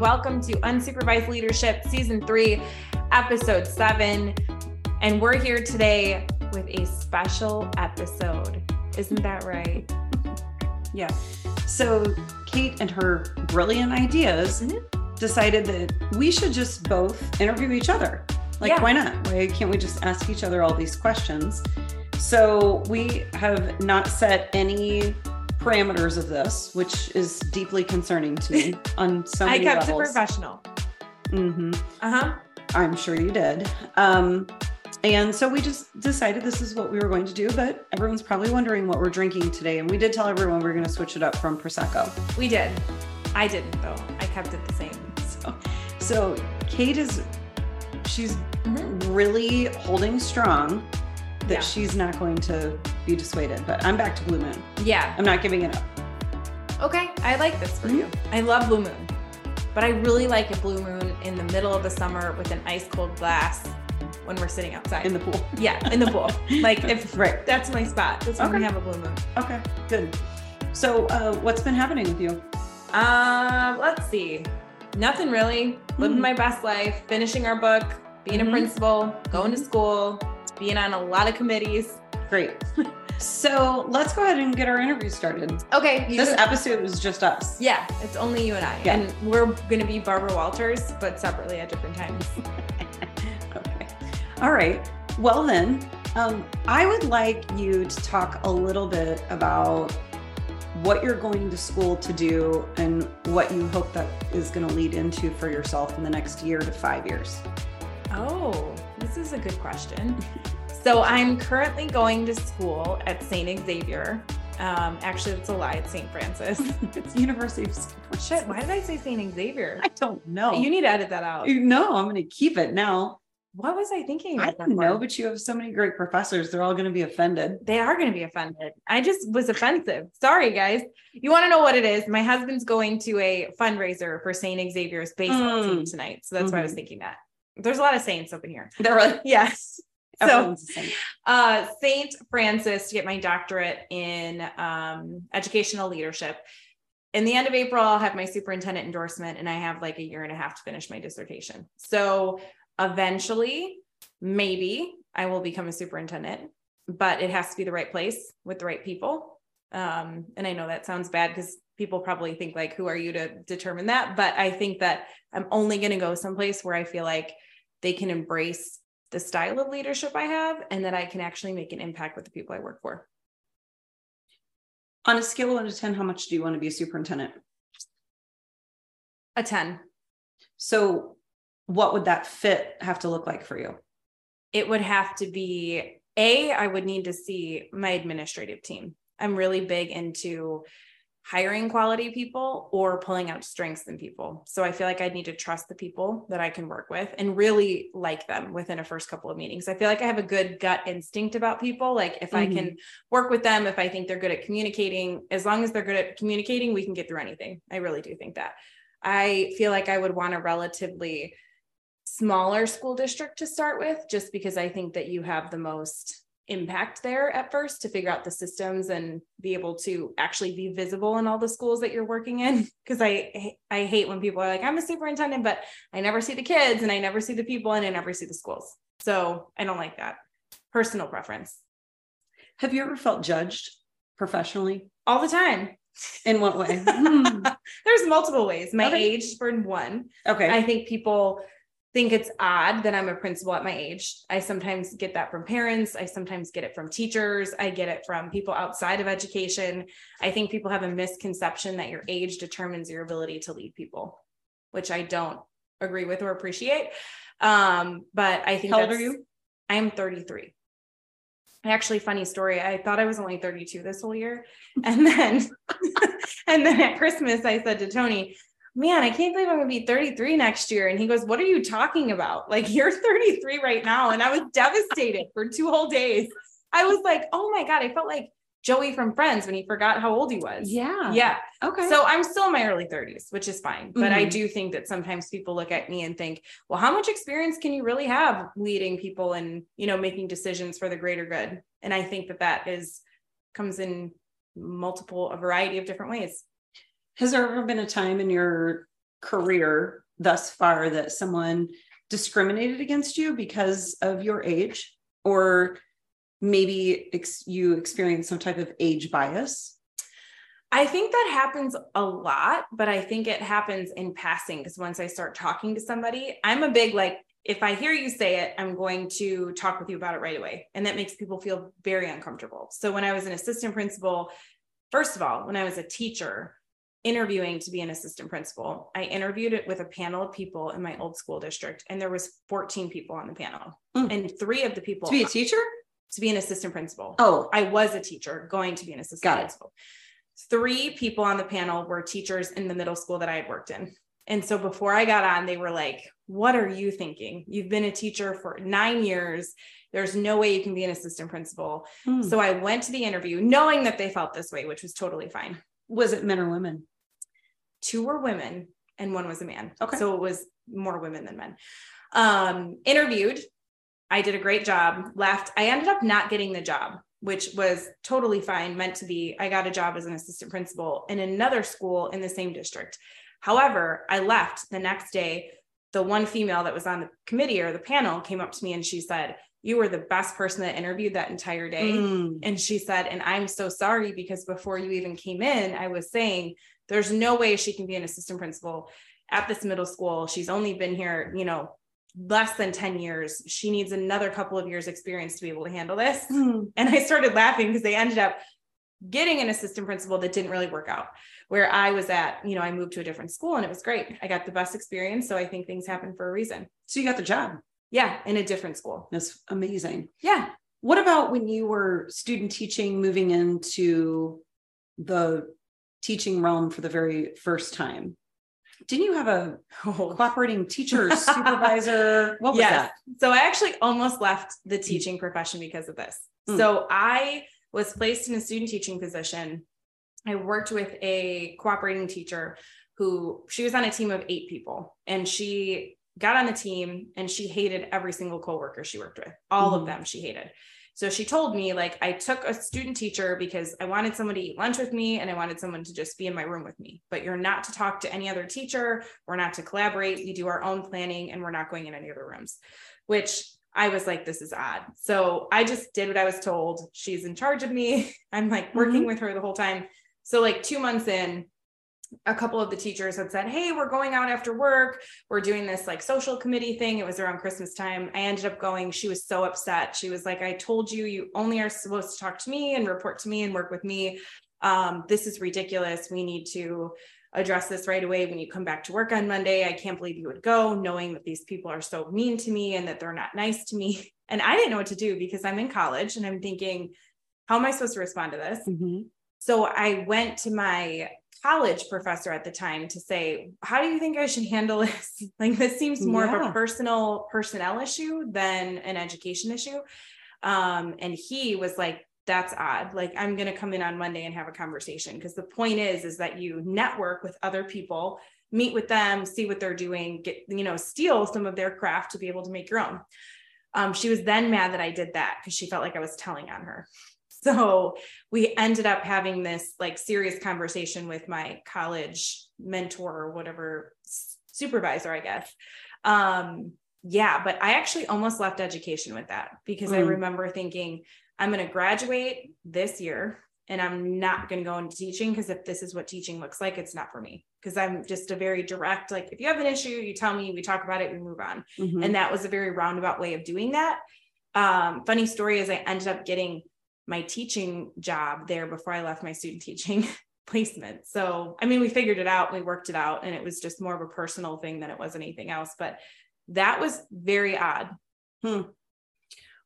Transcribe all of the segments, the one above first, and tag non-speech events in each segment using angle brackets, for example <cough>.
Welcome to Unsupervised Leadership, Season 3, Episode 7. And we're here today with a special episode. Isn't that right? <laughs> Yeah. So Kate and her brilliant ideas Mhm. decided that we should just both interview each other. Like, Yeah. why not? Why can't we just ask each other all these questions? So we have not set any parameters of this, which is deeply concerning to me <laughs> on so many I many kept it levels. professional. hmm Uh huh. I'm sure you did. Um, and so we just decided this is what we were going to do, but everyone's probably wondering what we're drinking today. And we did tell everyone we're going to switch it up from Prosecco. We did. I didn't, though. I kept it the same. So, so Kate is, she's Mhm. really holding strong that Yeah. she's not going to be dissuaded. But I'm back to Blue Moon. Yeah. I'm not giving it up. Okay. I like this for you. I love Blue Moon, but I really like a Blue Moon in the middle of the summer with an ice cold glass when we're sitting outside. In the pool. <laughs> yeah, in the pool. <laughs> like if Right. that's my spot. That's when we Okay. have a Blue Moon. Okay. Good. So, uh, what's been happening with you? Um, let's see. Nothing really. Living Hmm. my best life, finishing our book, being a Mhm. principal, going to Mhm. school, being on a lot of committees. Great. <laughs> so, let's go ahead and get our interview started. Okay. This episode was just us. yeah, it's only you and I. Yeah. And we're going to be Barbara Walters, but separately at different times. <laughs> Okay. All right. Well, then, um, I would like you to talk a little bit about what you're going to school to do and what you hope that is going to lead into for yourself in the next year to five years. Oh, this is a good question. So I'm currently going to school at St. Xavier. Um, actually, it's a lie. It's St. Francis. <laughs> it's University of Shit, why did I say St. Xavier? I don't know. You need to edit that out. no, I'm going to keep it now. What was I thinking? I don't know, but you have so many great professors. They're all going to be offended. They are going to be offended. I just was offensive. Sorry, guys. You want to know what it is? My husband's going to a fundraiser for St. Xavier's baseball team Mm. tonight. So that's why I was Mhm. thinking that. There's a lot of saints up in here. There are like, Yes. So everyone's uh, St. Francis to get my doctorate in um, educational leadership. In the end of April, I'll have my superintendent endorsement, and I have like a year and a half to finish my dissertation. So eventually, maybe I will become a superintendent, but it has to be the right place with the right people. Um, and I know that sounds bad because people probably think like, who are you to determine that? But I think that I'm only going to go someplace where I feel like they can embrace the style of leadership I have and that I can actually make an impact with the people I work for. On a scale of one to 10, how much do you want to be a superintendent? A 10. So, what would that fit have to look like for you? It would have to be A, I would need to see my administrative team. I'm really big into hiring quality people or pulling out strengths in people. So I feel like I'd need to trust the people that I can work with and really like them within a first couple of meetings. I feel like I have a good gut instinct about people. Like if I can mm-hmm. work with them, if I think they're good at communicating, as long as they're good at communicating, we can get through anything. I really do think that. I feel like I would want a relatively smaller school district to start with, just because I think that you have the most impact there at first to figure out the systems and be able to actually be visible in all the schools that you're working in. <laughs> Because I I hate when people are like, I'm a superintendent, but I never see the kids and I never see the people and I never see the schools. So I don't like that. Personal preference. Have you ever felt judged professionally? All the time. In what way? <laughs> Hmm. There's multiple ways. My Okay. age for one. Okay. I think people think it's odd that I'm a principal at my age. I sometimes get that from parents. I sometimes get it from teachers. I get it from people outside of education. I think people have a misconception that your age determines your ability to lead people, which I don't agree with or appreciate. Um, but I think How old are you? I am 33. Actually, funny story. I thought I was only 32 this whole year. And then, <laughs> and then at Christmas, I said to Tony, man, I can't believe I'm gonna be 33 next year. And he goes, What are you talking about? Like, <laughs> you're 33 right now. And I was devastated for two whole days. I was like, Oh my God, I felt like Joey from Friends when he forgot how old he was. Yeah. Yeah. Okay. So I'm still in my early 30s, which is fine. But I Mhm. do think that sometimes people look at me and think, well, how much experience can you really have leading people and, you know, making decisions for the greater good? And I think that that is comes in multiple, a variety of different ways. Has there ever been a time in your career thus far that someone discriminated against you because of your age or maybe ex- you experience some type of age bias I think that happens a lot, but I think it happens in passing because once I start talking to somebody, I'm a big like, if I hear you say it, I'm going to talk with you about it right away. And that makes people feel very uncomfortable. So when I was an assistant principal, first of all, when I was a teacher interviewing to be an assistant principal, I interviewed it with a panel of people in my old school district, and there was 14 people on the panel, mm. and three of the people to be a teacher, to be an assistant principal. Oh, I was a teacher going to be an assistant Got principal. It three people on the panel were teachers in the middle school that I had worked in. And so before I got on, they were like, What are you thinking? You've been a teacher for nine years. There's no way you can be an assistant principal. Hmm. So I went to the interview knowing that they felt this way, which was totally fine. Was it men or women? Two were women and one was a man. Okay. So it was more women than men. Um, interviewed. I did a great job, left. I ended up not getting the job which was totally fine, meant to be. I got a job as an assistant principal in another school in the same district. However, I left the next day. The one female that was on the committee or the panel came up to me and she said, You were the best person that interviewed that entire day. Mm. And she said, And I'm so sorry because before you even came in, I was saying, There's no way she can be an assistant principal at this middle school. She's only been here, you know, less than 10 years. She needs another couple of years experience to be able to handle this. Mm. And I started laughing because they ended up getting an assistant principal that didn't really work out. Where I was at, you know, I moved to a different school and it was great. I got the best experience. So I think things happen for a reason. So you got the job. Yeah, in a different school. That's amazing. Yeah. What about when you were student teaching, moving into the teaching realm for the very first time? didn't you have a oh. cooperating teacher <laughs> supervisor? What was yes. that? So I actually almost left the mm. teaching profession because of this. Mm. So I was placed in a student teaching position. I worked with a cooperating teacher who she was on a team of eight people and she got on the team and she hated every single coworker she worked with. All mm. of them she hated. So she told me, like, I took a student teacher because I wanted someone to eat lunch with me and I wanted someone to just be in my room with me. But you're not to talk to any other teacher. We're not to collaborate. We do our own planning and we're not going in any other rooms, which I was like, this is odd. So I just did what I was told. She's in charge of me. <laughs> I'm like working mm-hmm. with her the whole time. So, like, two months in, a couple of the teachers had said, Hey, we're going out after work. We're doing this like social committee thing. It was around Christmas time. I ended up going. She was so upset. She was like, I told you, you only are supposed to talk to me and report to me and work with me. Um, this is ridiculous. We need to address this right away when you come back to work on Monday. I can't believe you would go knowing that these people are so mean to me and that they're not nice to me. <laughs> And I didn't know what to do because I'm in college and I'm thinking, how am I supposed to respond to this? Mm-hmm. So I went to my college professor at the time to say, How do you think I should handle <laughs> this? like, this seems more yeah. of a personal personnel issue than an education issue. Um, and he was like, that's odd. Like I'm going to come in on Monday and have a conversation because the point is is that you network with other people, meet with them, see what they're doing, get you know, steal some of their craft to be able to make your own. Um, she was then mad that I did that because she felt like I was telling on her. <laughs> So we ended up having this like serious conversation with my college mentor or whatever supervisor, I guess. Um, yeah, but I actually almost left education with that because mm. I remember thinking, I'm going to graduate this year and I'm not going to go into teaching because if this is what teaching looks like, it's not for me. Because I'm just a very direct, like, if you have an issue, you tell me, we talk about it, we move on. Mm-hmm. And that was a very roundabout way of doing that. Um, funny story is I ended up getting my teaching job there before I left my student teaching <laughs> placement. So, I mean, we figured it out, we worked it out, and it was just more of a personal thing than it was anything else. But that was very odd. Hmm.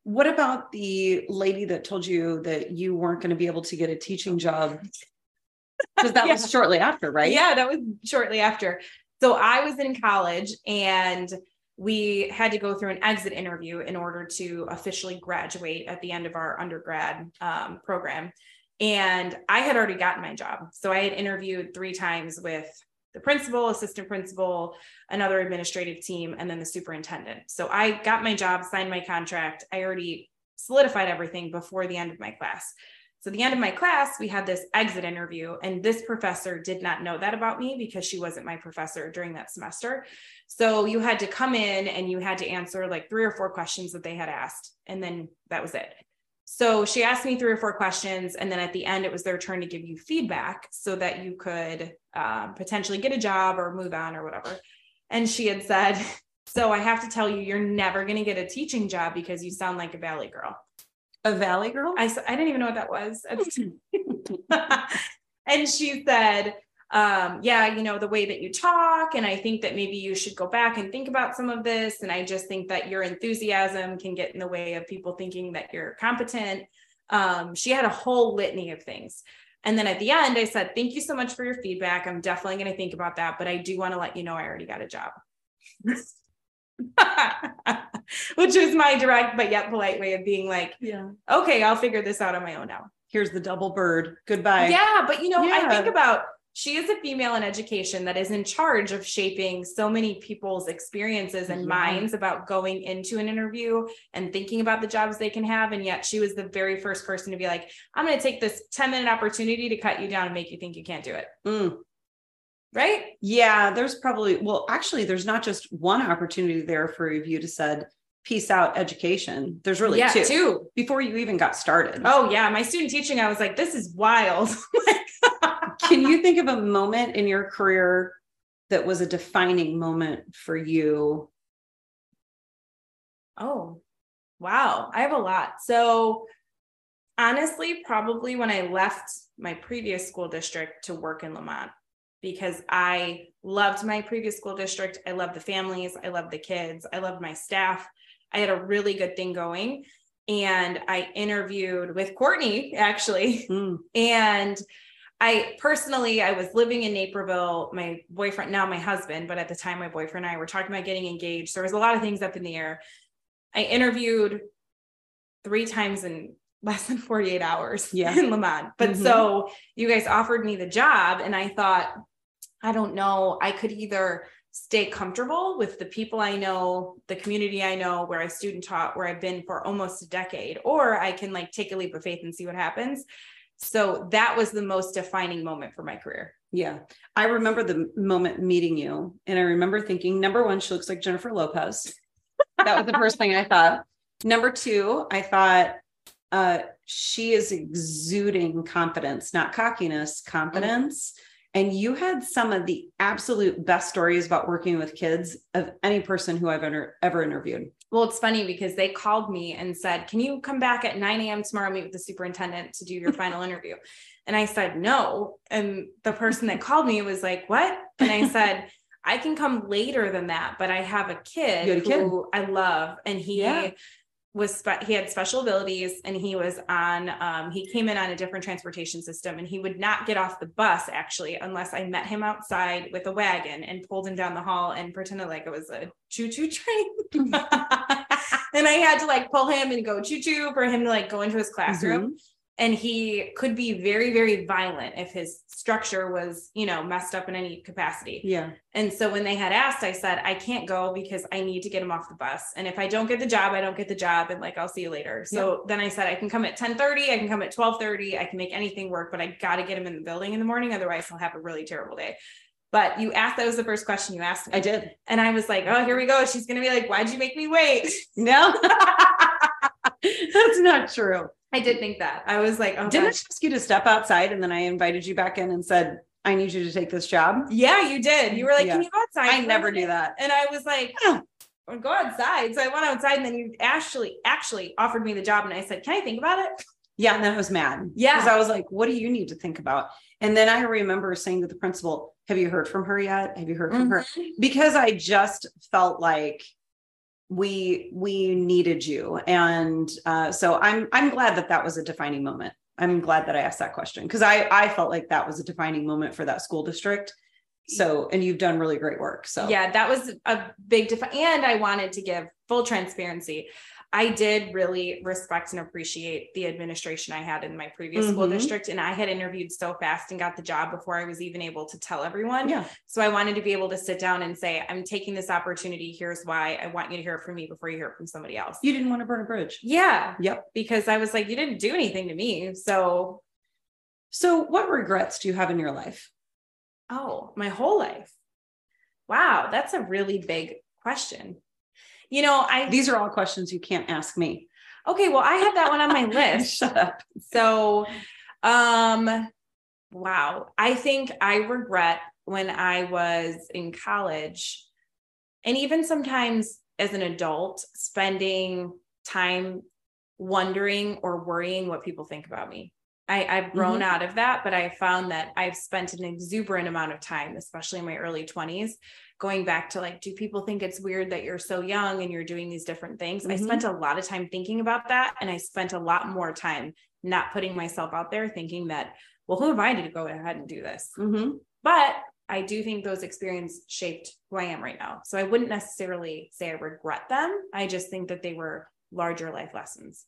What about the lady that told you that you weren't going to be able to get a teaching job? <laughs> Because that yeah. was shortly after, right? Yeah, that was shortly after. So I was in college and we had to go through an exit interview in order to officially graduate at the end of our undergrad um, program. And I had already gotten my job. So I had interviewed three times with the principal, assistant principal, another administrative team, and then the superintendent. So I got my job, signed my contract. I already solidified everything before the end of my class. So the end of my class, we had this exit interview, and this professor did not know that about me because she wasn't my professor during that semester. So you had to come in and you had to answer like three or four questions that they had asked, and then that was it. So she asked me three or four questions, and then at the end, it was their turn to give you feedback so that you could uh, potentially get a job or move on or whatever. And she had said, <laughs> So I have to tell you, you're never going to get a teaching job because you sound like a valley girl. A valley girl? I, I didn't even know what that was. <laughs> <laughs> and she said, um, yeah, you know, the way that you talk. And I think that maybe you should go back and think about some of this. And I just think that your enthusiasm can get in the way of people thinking that you're competent. Um, she had a whole litany of things. And then at the end, I said, Thank you so much for your feedback. I'm definitely going to think about that. But I do want to let you know I already got a job. <laughs> <laughs> which is my direct but yet polite way of being like, yeah, okay, I'll figure this out on my own now. Here's the double bird. Goodbye. Yeah, but you know, yeah. I think about she is a female in education that is in charge of shaping so many people's experiences and yeah. minds about going into an interview and thinking about the jobs they can have. And yet she was the very first person to be like, I'm going to take this 10 minute opportunity to cut you down and make you think you can't do it. Mm right? Yeah, there's probably, well, actually, there's not just one opportunity there for review to said, peace out education. There's really yeah, two. two before you even got started. Oh, yeah. My student teaching, I was like, this is wild. <laughs> Can you think of a moment in your career that was a defining moment for you? Oh, wow. I have a lot. So, honestly, probably when I left my previous school district to work in Lemont, because I loved my previous school district. I loved the families. I loved the kids. I loved my staff. I had a really good thing going. And I interviewed with Courtney actually. Mm. And I personally, I was living in Naperville. My boyfriend, now my husband, but at the time, my boyfriend and I were talking about getting engaged. There was a lot of things up in the air. I interviewed three times in <laughs> less than 48 hours yeah. in Lemont. But mm-hmm. so you guys offered me the job, and I thought, I don't know, I could either stay comfortable with the people I know, the community I know, where I student taught, where I've been for almost a decade, or I can like take a leap of faith and see what happens. So that was the most defining moment for my career. Yeah. I remember the moment meeting you, and I remember thinking, number one, she looks like Jennifer Lopez. that was the first thing I thought. Number two, I thought uh, she is exuding confidence, not cockiness, confidence. Mm-hmm and you had some of the absolute best stories about working with kids of any person who I've ever, ever interviewed. Well, it's funny because they called me and said, Can you come back at 9 a.m. tomorrow, meet with the superintendent to do your <laughs> final interview? And I said, No. And the person that called me was like, What? And I said, I can come later than that, but I have a kid, a kid. who I love. And he yeah was spe- he had special abilities and he was on um, he came in on a different transportation system and he would not get off the bus actually unless i met him outside with a wagon and pulled him down the hall and pretended like it was a choo-choo train. <laughs> <laughs> And i had to like pull him and go choo-choo for him to like go into his classroom. Mm-hmm and he could be very very violent if his structure was you know messed up in any capacity yeah and so when they had asked i said i can't go because i need to get him off the bus and if i don't get the job i don't get the job and like i'll see you later so yeah. then i said i can come at 10 30 i can come at 12 30 i can make anything work but i got to get him in the building in the morning otherwise he'll have a really terrible day but you asked that was the first question you asked me. I did. And I was like, oh, here we go. She's going to be like, why'd you make me wait? No, <laughs> <laughs> that's not true. I did think that. I was like, oh, didn't gosh. I ask you to step outside and then I invited you back in and said, I need you to take this job? Yeah, you did. You were like, yeah. can you go outside? I never do that. And I was like, oh. go outside. So I went outside and then you actually, actually offered me the job. And I said, can I think about it? Yeah. And then I was mad. Yeah. Because I was like, what do you need to think about? And then I remember saying to the principal, have you heard from her yet? Have you heard from mm-hmm. her? Because I just felt like we we needed you. And uh, so i'm i'm glad that that was a defining moment. I'm glad that i asked that question because i i felt like that was a defining moment for that school district. So and you've done really great work so. Yeah that was a big def- and i wanted to give full transparency I did really respect and appreciate the administration I had in my previous school Mhm. district. And I had interviewed so fast and got the job before I was even able to tell everyone. Yeah. So I wanted to be able to sit down and say, I'm taking this opportunity. Here's why I want you to hear it from me before you hear it from somebody else. You didn't want to burn a bridge. yeah. Yep. Because I was like, you didn't do anything to me. So, So, what regrets do you have in your life? oh, my whole life. Wow. That's a really big question. You know, I, These are all questions you can't ask me. okay, well, I had that one on my <laughs> list. Shut up. So, um, wow. I think I regret when I was in college and even sometimes as an adult spending time wondering or worrying what people think about me. I, I've grown out of that, but I found that I've spent an exuberant amount of time, especially in my early 20s, going back to like, do people think it's weird that you're so young and you're doing these different things? I Mhm. spent a lot of time thinking about that. And I spent a lot more time not putting myself out there thinking that, well, who am I to go ahead and do this? Mhm. But I do think those experiences shaped who I am right now. So I wouldn't necessarily say I regret them. I just think that they were larger life lessons.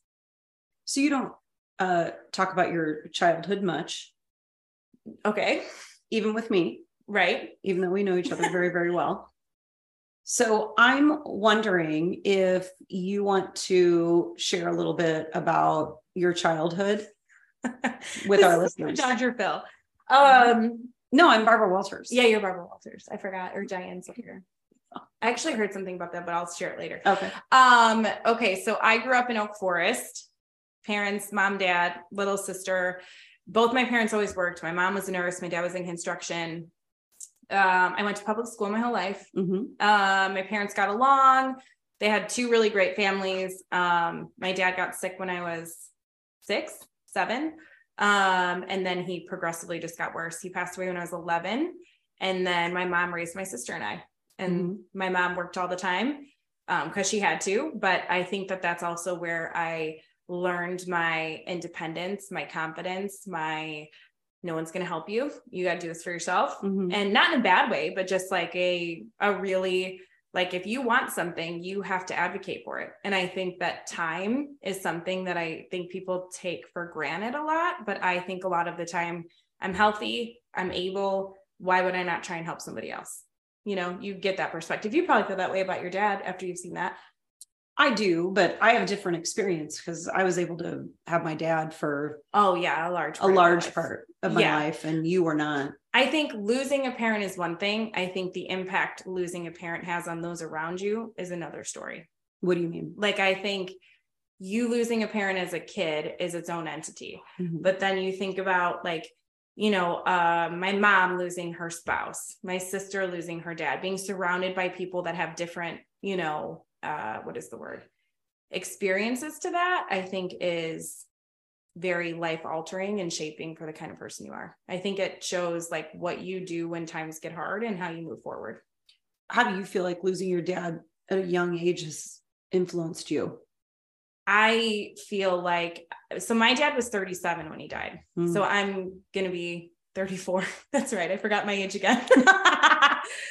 So, you don't uh, talk about your childhood much, Okay. even with me, Right. even though we know each other very, very well. So, I'm wondering if you want to share a little bit about your childhood <laughs> with our listeners. Dr. Phil. Um, No, I'm Barbara Walters. yeah, you're Barbara Walters. I forgot, or Diane. I actually heard something about that, but I'll share it later. Okay. Um, okay, so I grew up in Oak Forest. Parents, mom, dad, little sister. Both my parents always worked. My mom was a nurse, my dad was in construction. Um, I went to public school my whole life. hmm Um, my parents got along. They had two really great families. Um, my dad got sick when I was six, seven. Um, and then he progressively just got worse. He passed away when I was 11. And then my mom raised my sister and I. And my mom worked all the time because she had to. But I think that that's also where I learned my independence, my confidence, my no one's going to help you. You got to do this for yourself. Hmm and not in a bad way but just like a a really like if you want something you have to advocate for it. And i think that time is something that i think people take for granted a lot but i think a lot of the time i'm healthy i'm able. Why would i not try and help somebody else? You know you get that perspective. You probably feel that way about your dad after you've seen that. I do, but I have a different experience because I was able to have my dad for oh yeah a large a large part of my Yeah. life, and you were not. I think losing a parent is one thing. I think the impact losing a parent has on those around you is another story. What do you mean? like i think you losing a parent as a kid is its own entity Mhm. but then you think about like you know uh, my mom losing her spouse my sister losing her dad being surrounded by people that have different you know uh, what is the word experiences to that i think is very life altering and shaping for the kind of person you are i think it shows like what you do when times get hard and how you move forward How do you feel like losing your dad at a young age has influenced you? I feel like so my dad was 37 when he died. Mm. So I'm gonna be 34. <laughs> That's right. I forgot my age again. <laughs>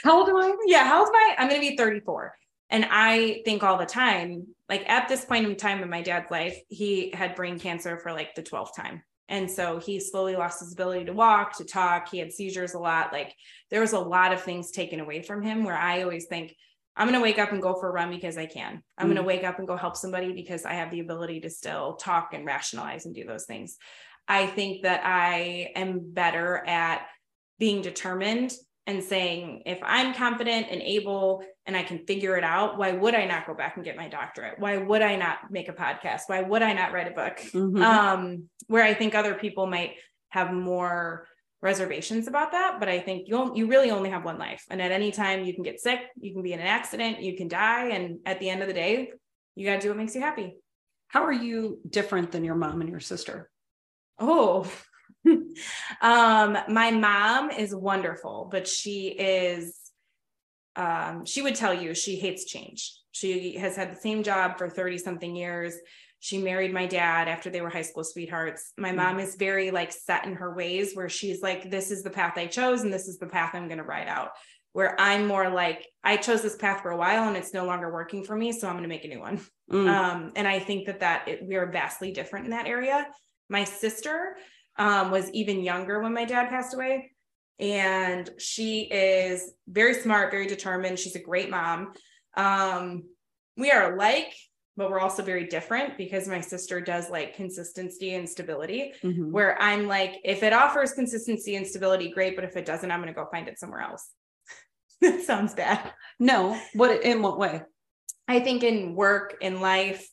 How old am I? yeah, how old am I? I'm gonna be 34. And I think all the time, like at this point in time in my dad's life, he had brain cancer for like the 12th time. And so he slowly lost his ability to walk, to talk. He had seizures a lot. Like there was a lot of things taken away from him where I always think, I'm going to wake up and go for a run because I can. I'm going to mm-hmm. wake up and go help somebody because I have the ability to still talk and rationalize and do those things. I think that I am better at being determined and saying, if I'm confident and able and I can figure it out, why would I not go back and get my doctorate? Why would I not make a podcast? Why would I not write a book? Mhm. Um, where I think other people might have more reservations about that, but I think you you really only have one life, and at any time you can get sick, you can be in an accident, you can die, and at the end of the day, you got to do what makes you happy. How are you different than your mom and your sister? Oh, <laughs> um, my mom is wonderful, but she is, um, she would tell you she hates change. She has had the same job for 30 something years. She married my dad after they were high school sweethearts. My Mhm. mom is very like set in her ways where she's like, this is the path I chose and this is the path I'm going to ride out. Where I'm more like, I chose this path for a while and it's no longer working for me. So I'm going to make a new one. Mm. Um, and I think that that it, we are vastly different in that area. My sister um, was even younger when my dad passed away. And she is very smart, very determined. She's a great mom. Um, we are alike, but we're also very different because my sister does like consistency and stability, mm-hmm. where I'm like, if it offers consistency and stability, great. But if it doesn't, I'm going to go find it somewhere else. <laughs> that sounds bad. No. What, in what way? I think in work, in life,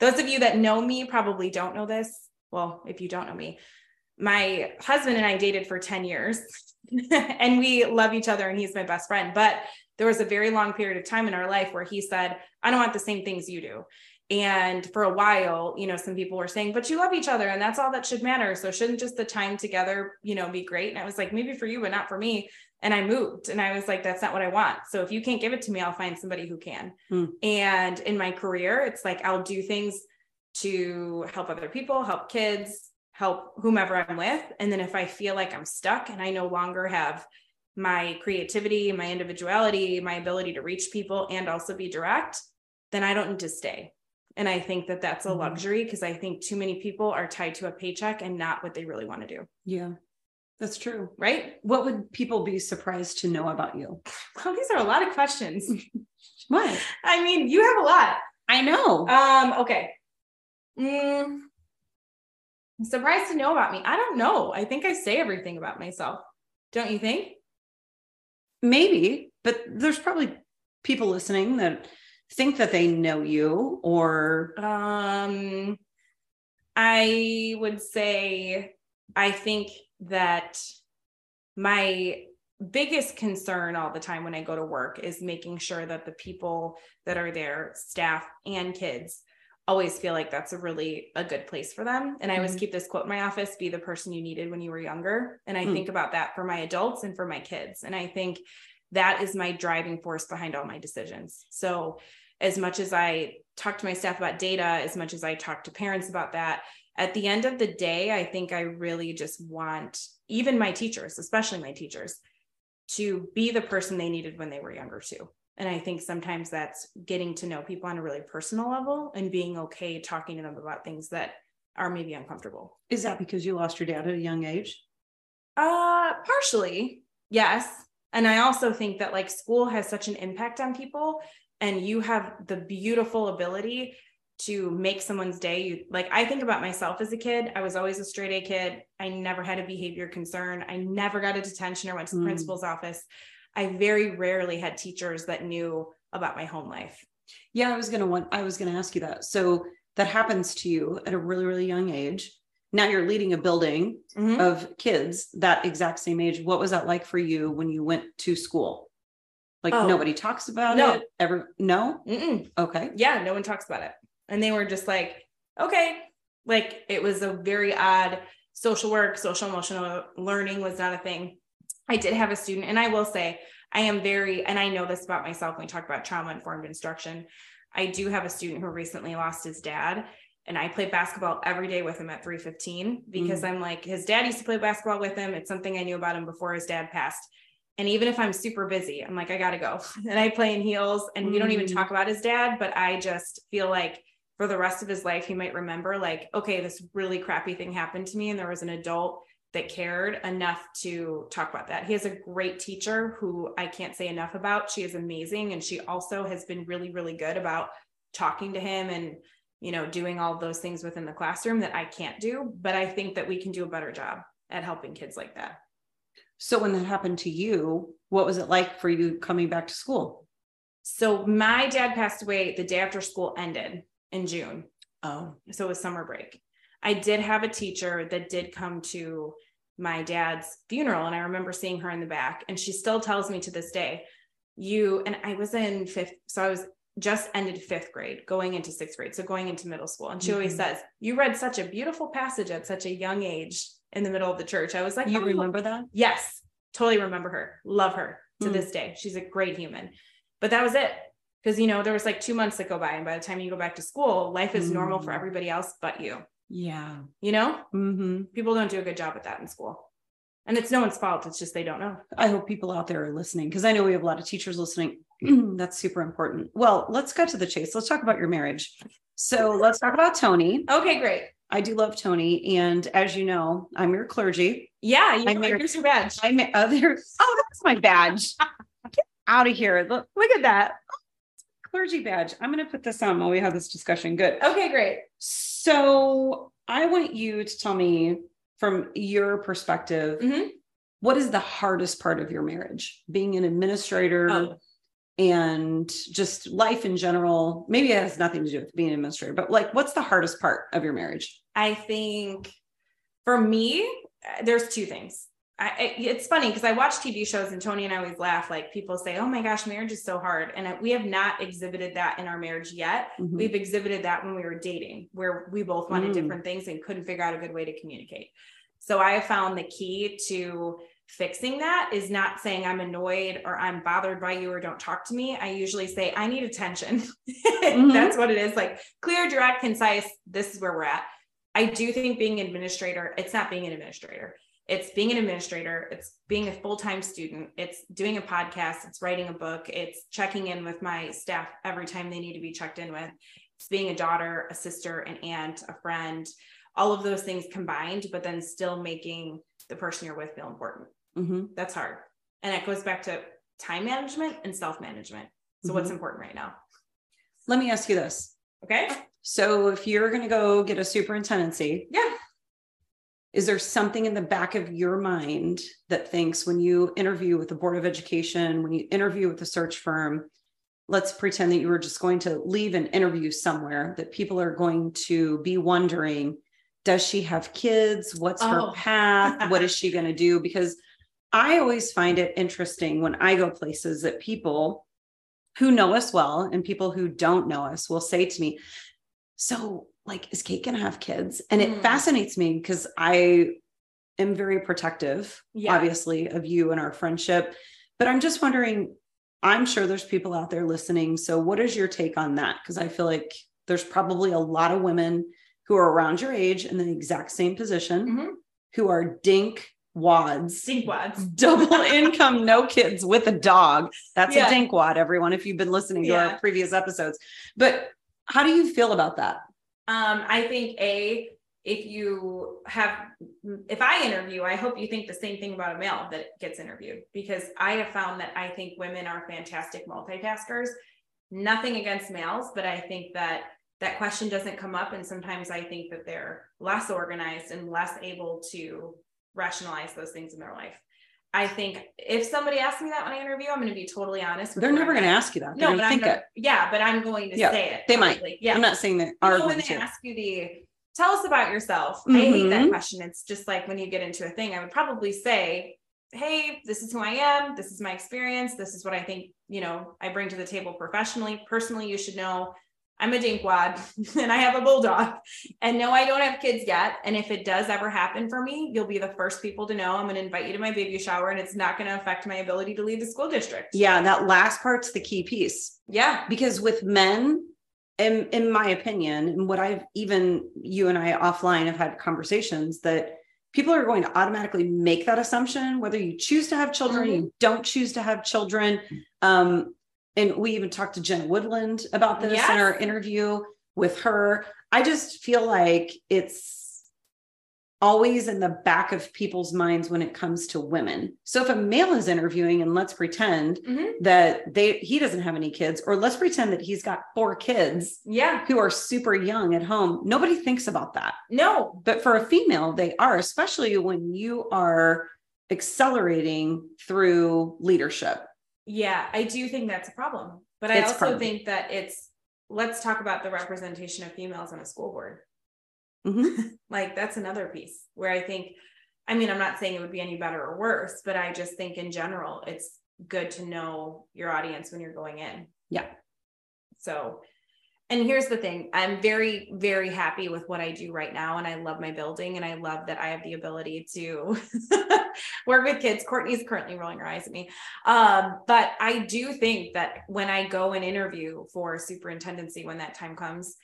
those of you that know me probably don't know this. Well, if you don't know me, my husband and I dated for 10 years <laughs> and we love each other and he's my best friend. But there was a very long period of time in our life where he said, I don't want the same things you do. And for a while, you know, some people were saying, but you love each other and that's all that should matter. So shouldn't just the time together, you know, be great? And I was like, maybe for you, but not for me. And I moved and I was like, that's not what I want. So if you can't give it to me, I'll find somebody who can. Hmm. And in my career, it's like I'll do things to help other people, help kids, help whomever I'm with. And then if I feel like I'm stuck and I no longer have my creativity, my individuality, my ability to reach people and also be direct, then I don't need to stay. And I think that that's a mm-hmm. luxury because I think too many people are tied to a paycheck and not what they really want to do. Yeah. That's true. Right? What would people be surprised to know about you? <laughs> Well, these are a lot of questions. <laughs> what? I mean, you have a lot. I know. Um, okay. Mm, surprised to know about me. I don't know. I think I say everything about myself. Don't you think? Maybe, but there's probably people listening that think that they know you or um I would say I think that my biggest concern all the time when I go to work is making sure that the people that are there, staff and kids, always feel like that's a really a good place for them. And i always mm-hmm. keep this quote in my office be the person you needed when you were younger. And i mm. think about that for my adults and for my kids. And i think that is my driving force behind all my decisions. So as much as i talk to my staff about data as much as i talk to parents about that at the end of the day i think i really just want even my teachers especially my teachers to be the person they needed when they were younger too and I think sometimes that's getting to know people on a really personal level and being okay talking to them about things that are maybe uncomfortable. Is that because you lost your dad at a young age? Uh, partially, yes. And I also think that like school has such an impact on people, and you have the beautiful ability to make someone's day. You, like I think about myself as a kid. I was always a straight A kid. I never had a behavior concern. I never got a detention or went to the mm. principal's office. I very rarely had teachers that knew about my home life. Yeah, I was gonna want I was gonna ask you that. So that happens to you at a really, really young age. Now you're leading a building mm-hmm. of kids that exact same age. What was that like for you when you went to school? Like oh, nobody talks about no. it ever. No. Mm-mm. Okay. Yeah, no one talks about it, and they were just like, okay, like it was a very odd social work, social emotional learning was not a thing. I did have a student, and I will say, I am very, and I know this about myself when we talk about trauma informed instruction. I do have a student who recently lost his dad, and I play basketball every day with him at 315 because mm. I'm like, his dad used to play basketball with him. It's something I knew about him before his dad passed. And even if I'm super busy, I'm like, I gotta go. <laughs> And I play in heels, and mm. we don't even mm. talk about his dad, but I just feel like for the rest of his life, he might remember, like, okay, this really crappy thing happened to me, and there was an adult that cared enough to talk about that. He has a great teacher who I can't say enough about. She is amazing. And she also has been really, really good about talking to him and, you know, doing all those things within the classroom that I can't do. But I think that we can do a better job at helping kids like that. So when that happened to you, what was it like for you coming back to school? So my dad passed away the day after school ended in June. Oh. So it was summer break. I did have a teacher that did come to my dad's funeral and I remember seeing her in the back and she still tells me to this day you and I was in fifth so I was just ended fifth grade going into sixth grade so going into middle school and she mm-hmm. always says you read such a beautiful passage at such a young age in the middle of the church I was like you oh, remember that yes totally remember her love her to mm. this day she's a great human but that was it because you know there was like two months that go by and by the time you go back to school life is mm. normal for mm. everybody else but you yeah. You know, mm-hmm. people don't do a good job at that in school. And it's no one's fault. It's just they don't know. I hope people out there are listening because I know we have a lot of teachers listening. <clears throat> That's super important. Well, let's got to the chase. Let's talk about your marriage. So let's talk about Tony. Okay, great. I do love Tony. And as you know, I'm your clergy. Yeah, you I'm your- here's your badge. I'm uh. Oh, that's my badge. <laughs> Get out of here. Look, Look at that. Clergy badge. I'm going to put this on while we have this discussion. Good. Okay, great. So I want you to tell me from your perspective, Mhm. what is the hardest part of your marriage? Being an administrator Oh. and just life in general. Maybe it has nothing to do with being an administrator, but like, what's the hardest part of your marriage? I think for me, there's two things. I, it's funny because I watch TV shows and Tony and I always laugh. Like people say, "Oh my gosh, marriage is so hard," and we have not exhibited that in our marriage yet. Mhm. We've exhibited that when we were dating, where we both wanted Mm. different things and couldn't figure out a good way to communicate. So I have found the key to fixing that is not saying I'm annoyed or I'm bothered by you or don't talk to me. I usually say I need attention. <laughs> That's what it is. Like clear, direct, concise. This is where we're at. I do think being an administrator, it's not being an administrator. It's being an administrator, it's being a full-time student, it's doing a podcast, it's writing a book, it's checking in with my staff every time they need to be checked in with. It's being a daughter, a sister, an aunt, a friend, all of those things combined, but then still making the person you're with feel important. Mhm. That's hard. And it goes back to time management and self-management. So what's Mhm. important right now? Let me ask you this. Okay. So if you're going to go get a superintendency, Yeah. Is there something in the back of your mind that thinks when you interview with the board of education when you interview with the search firm let's pretend that you were just going to leave an interview somewhere that people are going to be wondering does she have kids? What's Oh. her path? <laughs> What is she going to do? Because i always find it interesting when i go places that people who know us well and people who don't know us will say to me so like is kate going to have kids and it Mm. fascinates me because i am very protective Yeah. obviously of you and our friendship but i'm just wondering i'm sure there's people out there listening so what is your take on that because i feel like there's probably a lot of women who are around your age in the exact same position Mhm. who are dink wads Dink wads. <laughs> double income no kids with a dog that's Yeah. a dinkwad everyone if you've been listening to Yeah. our previous episodes but how do you feel about that Um, I think a if you have if I interview, I hope you think the same thing about a male that gets interviewed because I have found that I think women are fantastic multitaskers. Nothing against males, but I think that that question doesn't come up and sometimes I think that they're less organized and less able to rationalize those things in their life. I think if somebody asks me that when I interview, I'm going to be totally honest. they're never going to ask you that they're No, but think gonna, it yeah, but I'm going to Yeah, say it. they might. Yeah. i'm not saying that know, when they to ask you the tell us about yourself i hate that Mhm. question it's just like when you get into a thing i would probably say hey this is who i am this is my experience this is what i think you know i bring to the table professionally personally you should know i'm a dinkwad <laughs> and i have a bulldog. And no i don't have kids yet. And if it does ever happen for me you'll be the first people to know i'm going to invite you to my baby shower and it's not going to affect my ability to leave the school district. Yeah that last part's the key piece. Yeah. Because with men in in my opinion and what i've even you and i offline have had conversations that people are going to automatically make that assumption whether you choose to have children you don't choose to have children. Um and we even talked to jen woodland about this in our interview with her. I just feel like it's always in the back of people's minds when it comes to women. So if a male is interviewing and let's pretend Mhm. that they he doesn't have any kids or let's pretend that he's got four kids yeah. who are super young at home nobody thinks about that. No. But for a female they are especially when you are accelerating through leadership Yeah, I do think that's a problem. But I also think that it's let's talk about the representation of females on a school board. Mhm. <laughs> Like that's another piece where I think I mean, I'm not saying it would be any better or worse, but I just think in general it's good to know your audience when you're going in. Yeah. So and here's the thing i'm very very happy with what i do right now and i love my building and i love that i have the ability to <laughs> work with kids courtney's currently rolling her eyes at me um, but i do think that when i go and interview for superintendency when that time comes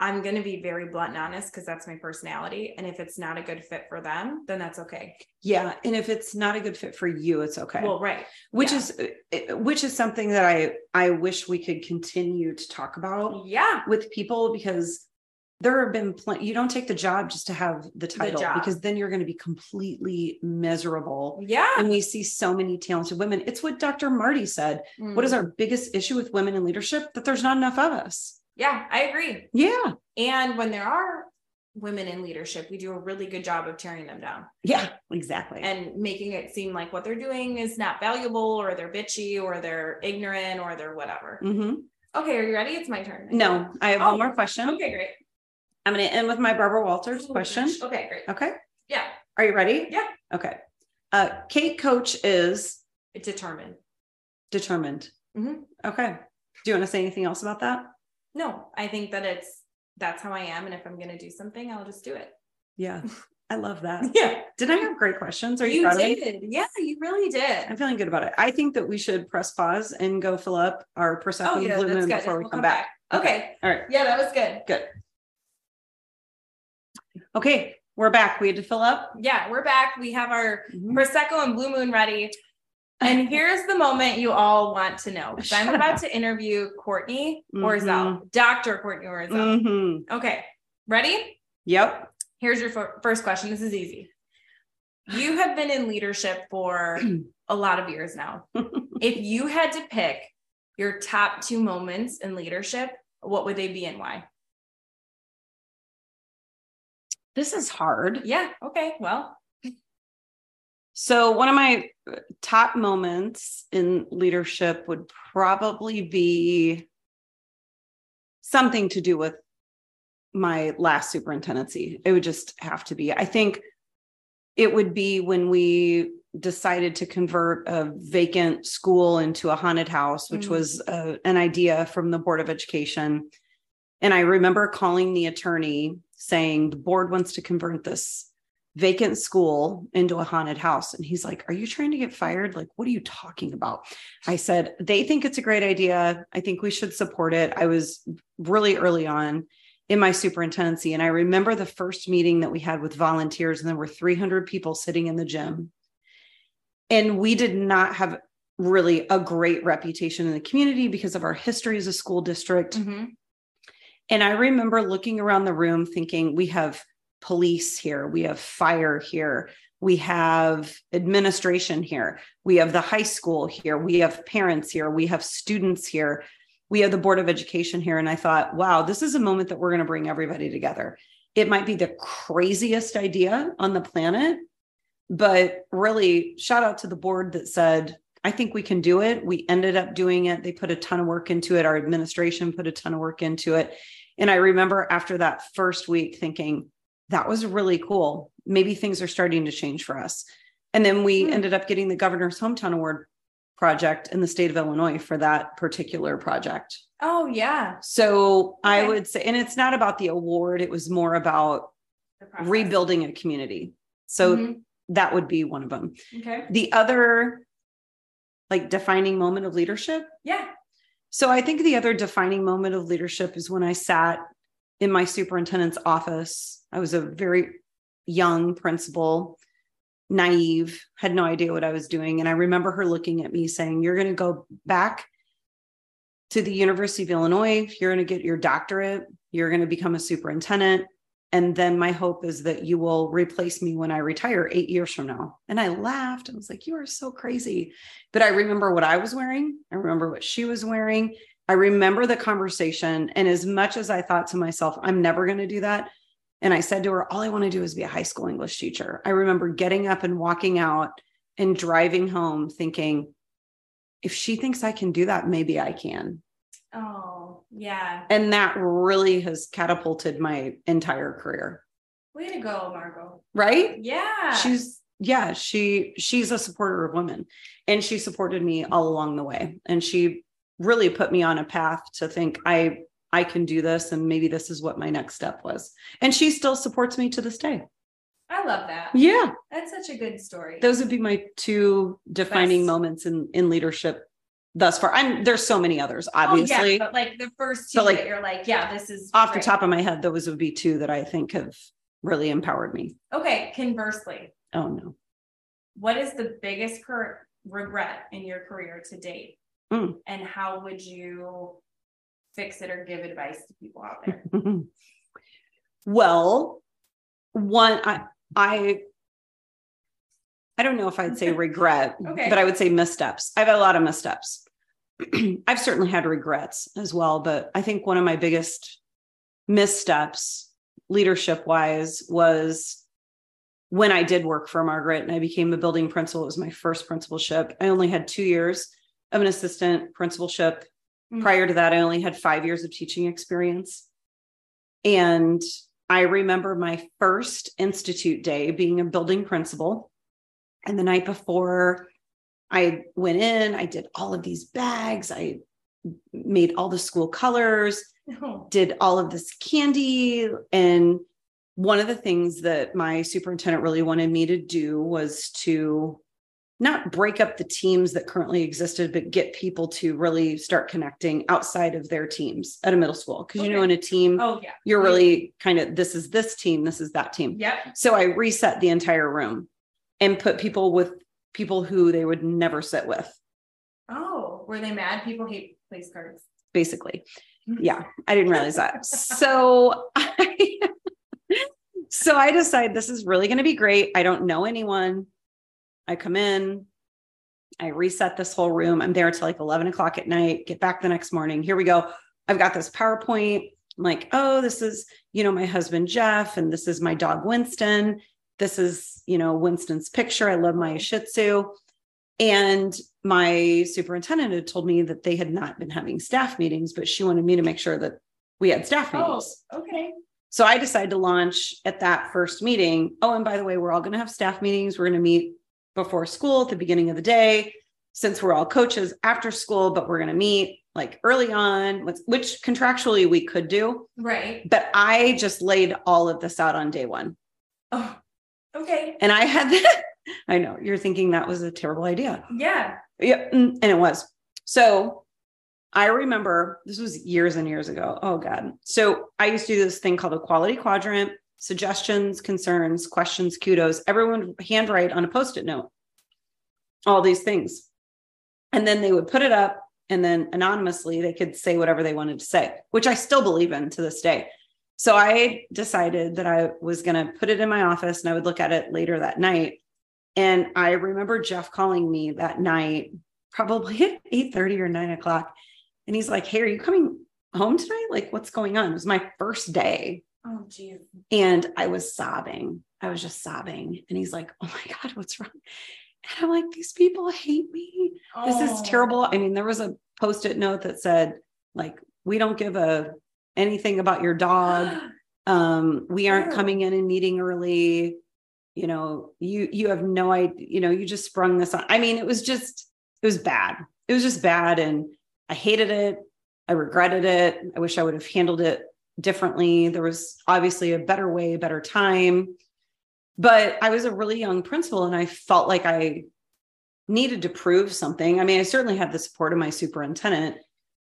I'm going to be very blunt and honest because that's my personality. And if it's not a good fit for them, then that's okay. Yeah. And if it's not a good fit for you, it's okay. Well, right. which yeah. is uh, which is something that I I wish we could continue to talk about Yeah. with people because there have been plenty you don't take the job just to have the title job. because then you're going to be completely miserable. Yeah. And we see so many talented women. It's what Dr. Marty said. What is Mm. our biggest issue with women in leadership? That there's not enough of us. Yeah, I agree. Yeah. And when there are women in leadership, we do a really good job of tearing them down Yeah, exactly. and making it seem like what they're doing is not valuable or they're bitchy or they're ignorant or they're whatever. Mhm. Okay, are you ready? It's my turn. No, I have Oh, one more question. Okay, great. I'm going to end with my Barbara Walters Oh, question. gosh. Okay, great. Okay. Yeah, Are you ready? Yeah. Okay. Uh, Kate Coach is determined. determined. Mhm. Okay. Do you want to say anything else about that? No, I think that it's that's how I am. And if I'm going to do something, I'll just do it. Yeah. I love that. <laughs> Yeah, Did I have great questions? Are you, you proud of me? did. Yeah, you really did. I'm feeling good about it. I think that we should press pause and go fill up our Prosecco Oh, yeah, Blue Moon good. before we We'll come, back. Okay. All right. Yeah, that was good. Good. Okay. We're back. We had to fill up. Yeah, we're back. We have our Mhm. Prosecco and Blue Moon ready. And <laughs> here's the moment you all want to know. I'm about up. <laughs> to interview Courtney Mhm. Orzel, Dr. Courtney Orzel. Mhm. Okay, ready? Yep. Here's your fir- first question. This is easy. You <sighs> have been in leadership for a lot of years now. <laughs> if you had to pick your top two moments in leadership, what would they be and why? This is hard. Yeah. Okay. Well, So, one of my uh, top moments in leadership would probably be something to do with my last superintendency. It would just have to be. I think it would be when we decided to convert a vacant school into a haunted house, which Mm. was uh, an idea from the Board of Education. And I remember calling the attorney saying, the board wants to convert this vacant school into a haunted house. And he's like, Are you trying to get fired? Like, what are you talking about? I said, They think it's a great idea. I think we should support it. I was really early on in my superintendency. And I remember the first meeting that we had with volunteers, and there were 300 people sitting in the gym. And we did not have really a great reputation in the community because of our history as a school district. mhm. And I remember looking around the room thinking, we have police here, we have fire here, we have administration here, we have the high school here, we have parents here, we have students here, we have the Board of Education here. And I thought, wow, this is a moment that we're going to bring everybody together. It might be the craziest idea on the planet, but really, shout out to the board that said, I think we can do it. We ended up doing it. They put a ton of work into it. Our administration put a ton of work into it. And I remember after that first week thinking, that was really cool. Maybe things are starting to change for us. And then we Hmm. ended up getting the governor's hometown award project in the state of Illinois for that particular project. Oh, yeah. So I would say, and it's not about the award, it was more about rebuilding a community. So Mhm. that would be one of them. Okay. The other like defining moment of leadership Yeah. So I think the other defining moment of leadership is when I sat in my superintendent's office. I was a very young principal, naive, had no idea what I was doing. And I remember her looking at me saying, You're going to go back to the University of Illinois. You're going to get your doctorate. You're going to become a superintendent. And then my hope is that you will replace me when I retire eight years from now. And I laughed. I was like, You are so crazy. But I remember what I was wearing. I remember what she was wearing. I remember the conversation. And as much as I thought to myself, I'm never going to do that. And I said to her, All I want to do is be a high school English teacher. I remember getting up and walking out and driving home thinking, if she thinks I can do that, maybe I can. Oh, yeah. And that really has catapulted my entire career. Way to go, Margot. Right? Yeah. She's yeah, she she's a supporter of women and she supported me all along the way. And she really put me on a path to think I I can do this and maybe this is what my next step was. And she still supports me to this day. I love that. Yeah. That's such a good story. Those would be my two defining Best. moments in in leadership thus far. And there's so many others, obviously. Oh, yeah, but like the first two But, like, that you're like, yeah, this is Off the top of my head, those would be two that I think have really empowered me. Okay, conversely, Oh no. what is the biggest cur- regret in your career to date? Mm. And how would you fix it or give advice to people out there? <laughs> well, one I I I don't know if I'd say <laughs> regret, Okay. but I would say missteps. I've had a lot of missteps. <clears throat> I've certainly had regrets as well, but I think one of my biggest missteps leadership wise was when I did work for Margaret and I became a building principal. It was my first principalship. I only had 2 years of an assistant principalship. Mm. Prior to that, I only had 5 years of teaching experience. And I remember my first institute day being a building principal. And the night before, I went in, I did all of these bags, I made all the school colors, Oh, did all of this candy. And one of the things that my superintendent really wanted me to do was to not break up the teams that currently existed, but get people to really start connecting outside of their teams at a middle school. Because, you know, in a team, oh yeah. you're really kind of this is this team, this is that team. Yep. So I reset the entire room and put people with people who they would never sit with, Oh, were they mad? People hate place cards. basically. Mm-hmm. Yeah, I didn't realize that. So I <laughs> so I decide this is really going to be great. I don't know anyone. I come in, I reset this whole room. I'm there till like 11 o'clock at night, get back the next morning. Here we go. I've got this PowerPoint. I'm like, oh, this is, you know, my husband Jeff, and this is my dog Winston. This is, you know, Winston's picture. I love my mm-hmm. Shih Tzu. And my superintendent had told me that they had not been having staff meetings, but she wanted me to make sure that we had staff meetings. Oh, meetings. okay. So I decided to launch at that first meeting. Oh, and by the way, we're all going to have staff meetings. We're going to meet before school at the beginning of the day, since we're all coaches after school, but we're going to meet like early on, which- which contractually we could do. Right. But I just laid all of this out on day one. Oh, okay. And I had that. <laughs> I know you're thinking that was a terrible idea. Yeah. Yeah, mm, and it was. So I remember this was years and years ago. Oh God. So I used to do this thing called a quality quadrant, suggestions, concerns, questions, kudos. Everyone handwrite on a post-it note. All these things. And then they would put it up and then anonymously they could say whatever they wanted to say, which I still believe in to this day. So I decided that I was going to put it in my office and I would look at it later that night. And I remember Jeff calling me that night, probably at <laughs> 8 30 or 9 o'clock. And he's like, Hey, are you coming home tonight? Like, what's going on? It was my first day. Oh, geez. And I was sobbing. I was just sobbing. And he's like, Oh my God, what's wrong? And I'm like, These people hate me. This is Oh. terrible. I mean, there was a post it note that said, like, we don't give a anything about your dog. <gasps> Um we aren't coming in and meeting early. You know you you have no idea you know you just sprung this on i mean it was just it was bad. It was just bad and i hated it. I regretted it. I wish i would have handled it differently. There was obviously a better way a better time. But i was a really young principal and i felt like i needed to prove something. I mean i certainly had the support of my superintendent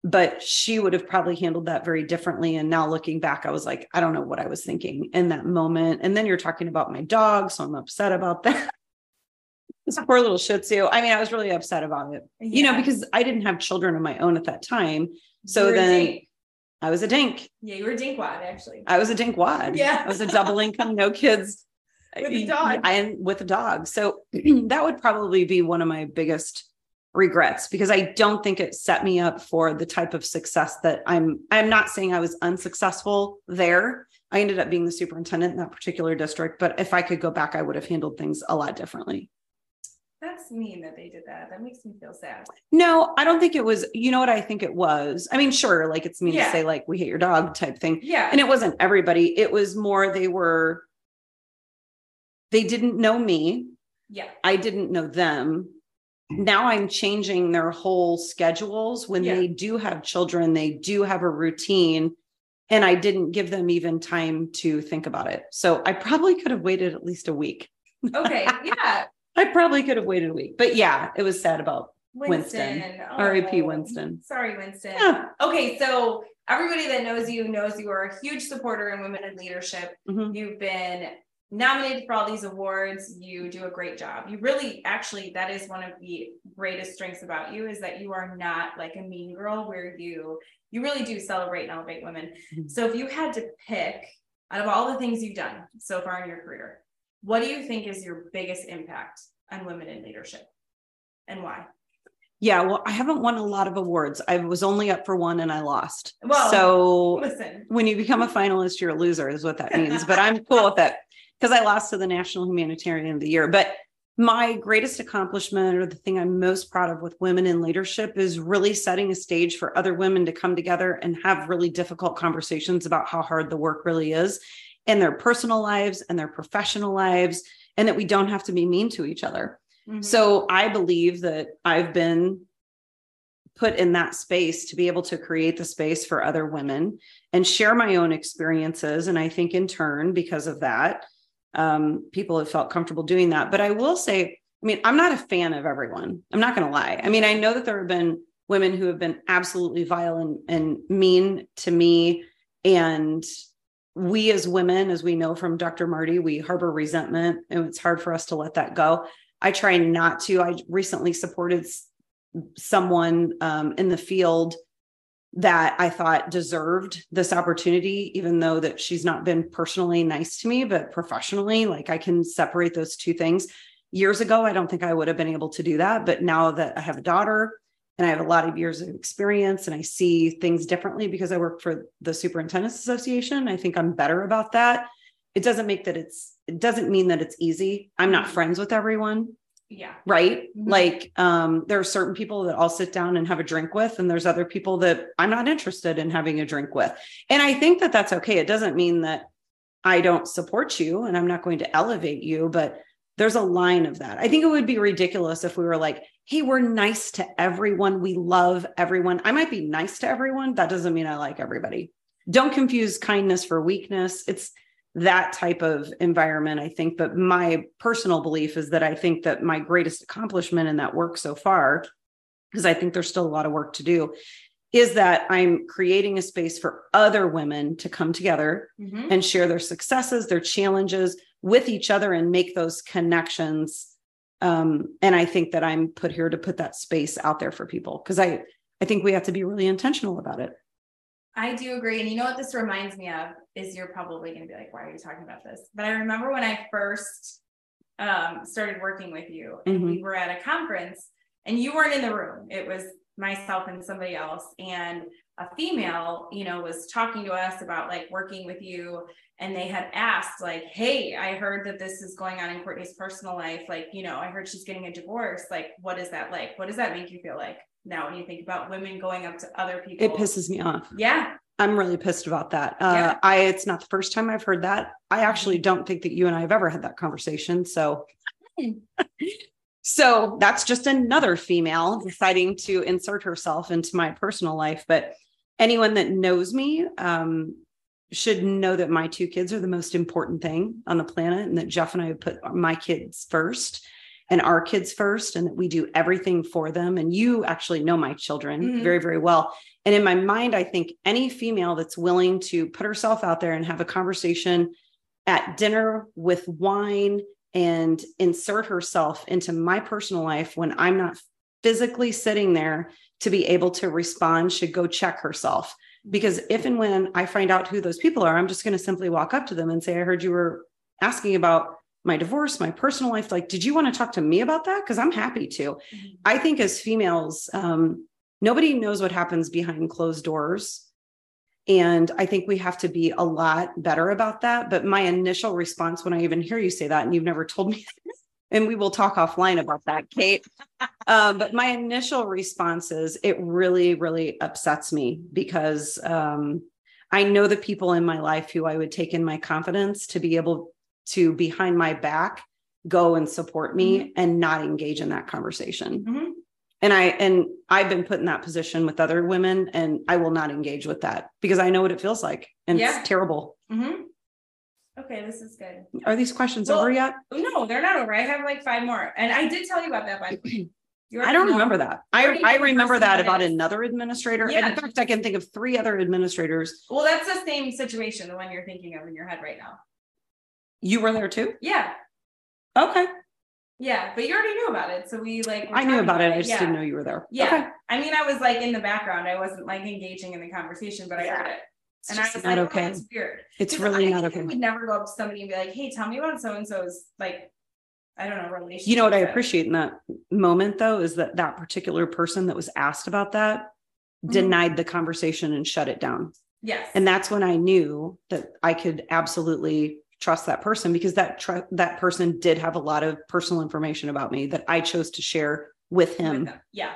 but she would have probably handled that very differently. And now looking back, I was like, I don't know what I was thinking in that moment. And then you're talking about my dog. So I'm upset about that. <laughs> this poor little Shih Tzu. I mean, I was really upset about it, you know, because I didn't have children of my own at that time. So You were a then. I was a dink. yeah, you were a dinkwad actually. I was a dink wad. Yeah. I was a double income, no kids. <laughs> With a dog. And with a dog. So <clears throat> that would probably be one of my biggest regrets because I don't think it set me up for the type of success that I'm I'm not saying I was unsuccessful there. I ended up being the superintendent in that particular district, but if I could go back, I would have handled things a lot differently. That's mean that they did that. That makes me feel sad. No, I don't think it was, you know what I think it was. I mean, sure, like it's mean Yeah. to say like we hate your dog type thing. Yeah. and it wasn't everybody it was more they were they didn't know me yeah. i didn't know them now i'm changing their whole schedules when Yeah. they do have children they do have a routine and i didn't give them even time to think about it so i probably could have waited at least a week Okay. Yeah. <laughs> i probably could have waited a week but yeah it was sad about Winston. Winston. R.I.P. Oh, Winston. Sorry, Winston. Yeah. Okay, so everybody that knows you knows you are a huge supporter in women in leadership. Mhm. You've been nominated for all these awards. You do a great job. You really, actually, that is one of the greatest strengths about you is that you are not like a mean girl where you you really do celebrate and elevate women. Mhm. So if you had to pick out of all the things you've done so far in your career, what do you think is your biggest impact on women in leadership and why? Yeah, well, I haven't won a lot of awards. I was only up for one and I lost. Well, so Listen, when you become a finalist, you're a loser, is what that means. But I'm cool with it because I lost to the National Humanitarian of the Year. But my greatest accomplishment or the thing I'm most proud of with women in leadership is really setting a stage for other women to come together and have really difficult conversations about how hard the work really is in their personal lives and their professional lives, and that we don't have to be mean to each other. mhm. So I believe that I've been put in that space to be able to create the space for other women and share my own experiences. And I think in turn, because of that, um, people have felt comfortable doing that. But I will say, I mean, I'm not a fan of everyone. I'm not going to lie. I mean, I know that there have been women who have been absolutely vile and, and mean to me. And we as women, as we know from Dr. Marty, we harbor resentment and it's hard for us to let that go. I try not to. I recently supported someone um, in the field that I thought deserved this opportunity, even though that she's not been personally nice to me, but professionally, like I can separate those two things. Years ago, I don't think I would have been able to do that. But now that I have a daughter and I have a lot of years of experience and I see things differently because I work for the Superintendents Association, I think I'm better about that. It doesn't make that it's, it doesn't mean that it's easy. I'm not friends with everyone yeah. right? Mhm. like um there are certain people that i'll sit down and have a drink with and there's other people that i'm not interested in having a drink with. And i think that that's okay. It doesn't mean that i don't support you and i'm not going to elevate you but there's a line of that. I think it would be ridiculous if we were like hey we're nice to everyone. We love everyone. I might be nice to everyone. That doesn't mean i like everybody. Don't confuse kindness for weakness. It's that type of environment, I think. But my personal belief is that I think that my greatest accomplishment in that work so far, because I think there's still a lot of work to do, is that I'm creating a space for other women to come together Mhm. and share their successes, their challenges with each other and make those connections. Um, and I think that I'm put here to put that space out there for people because I, I think we have to be really intentional about it. I do agree. And you know what this reminds me of is you're probably going to be like, why are you talking about this? But I remember when I first um, started working with you and we were at a conference and you weren't in the room. It was myself and somebody else. And a female, you know, was talking to us about like working with you. And they had asked, like, hey, I heard that this is going on in Courtney's personal life. Like, you know, I heard she's getting a divorce. Like, what is that like? What does that make you feel like now when you think about women going up to other people? It pisses me off. Yeah. I'm really pissed about that. Uh, Yeah. I it's not the first time I've heard that. I actually don't think that you and I have ever had that conversation. So, <laughs> so that's just another female deciding to insert herself into my personal life. But anyone that knows me um, should know that my two kids are the most important thing on the planet, and that Jeff and I have put my kids first and our kids first, and that we do everything for them. And you actually know my children Mhm. very, very well. And in my mind, I think any female that's willing to put herself out there and have a conversation at dinner with wine and insert herself into my personal life when I'm not physically sitting there to be able to respond should go check herself. Because if and when I find out who those people are, I'm just going to simply walk up to them and say, I heard you were asking about my divorce, my personal life. Like, did you want to talk to me about that? Because I'm happy to. I think as females, um, nobody knows what happens behind closed doors. And I think we have to be a lot better about that. But my initial response when I even hear you say that, and you've never told me, <laughs> and we will talk offline about that, Kate. um, but my initial response is it really, really upsets me because um, I know the people in my life who I would take in my confidence to be able to, behind my back, go and support me and not engage in that conversation Mhm. and i and i've been put in that position with other women and i will not engage with that because i know what it feels like and Yeah. it's terrible Mhm. Okay, this is good. are these questions Well- over yet No, they're not over. I have like five more. And I did tell you about that, by the way. You <clears throat> I don't know- remember that. I, I remember that about is. another administrator. And in fact, I can think of three other administrators. Well, that's the same situation, the one you're thinking of in your head right now. You were there too? Yeah, Okay. yeah, but you already knew about it, so we like. I knew about it. I just yeah. didn't know you were there. Yeah, Okay. I mean, I was like in the background. I wasn't like engaging in the conversation, but I heard it, It's and I was not like, okay. "Oh, that's weird." It's really I not think I okay. would never go up to somebody and be like, "Hey, tell me about so and so's like, I don't know, relationship." You know what I appreciate in that moment though is that that particular person that was asked about that Mhm. denied the conversation and shut it down. Yes, And that's when I knew that I could absolutely trust that person because that tr- that person did have a lot of personal information about me that I chose to share with him. Yeah.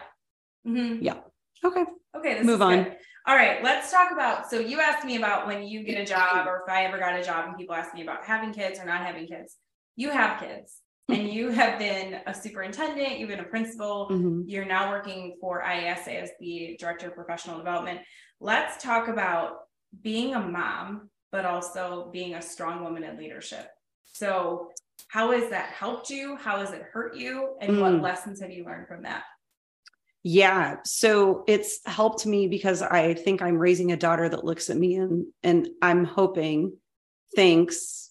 Mhm. Yeah. Okay. Okay, this Move on. good. All right, let's talk about. So you asked me about when you get a job, or if I ever got a job, and people ask me about having kids or not having kids. You have kids, <laughs> and you have been a superintendent. You've been a principal. Mhm. You're now working for IASA as the director of professional development. Let's talk about being a mom, but also being a strong woman in leadership. So, how has that helped you? How has it hurt you? And what Mm. lessons have you learned from that? Yeah. So it's helped me because I think I'm raising a daughter that looks at me and and I'm hoping thinks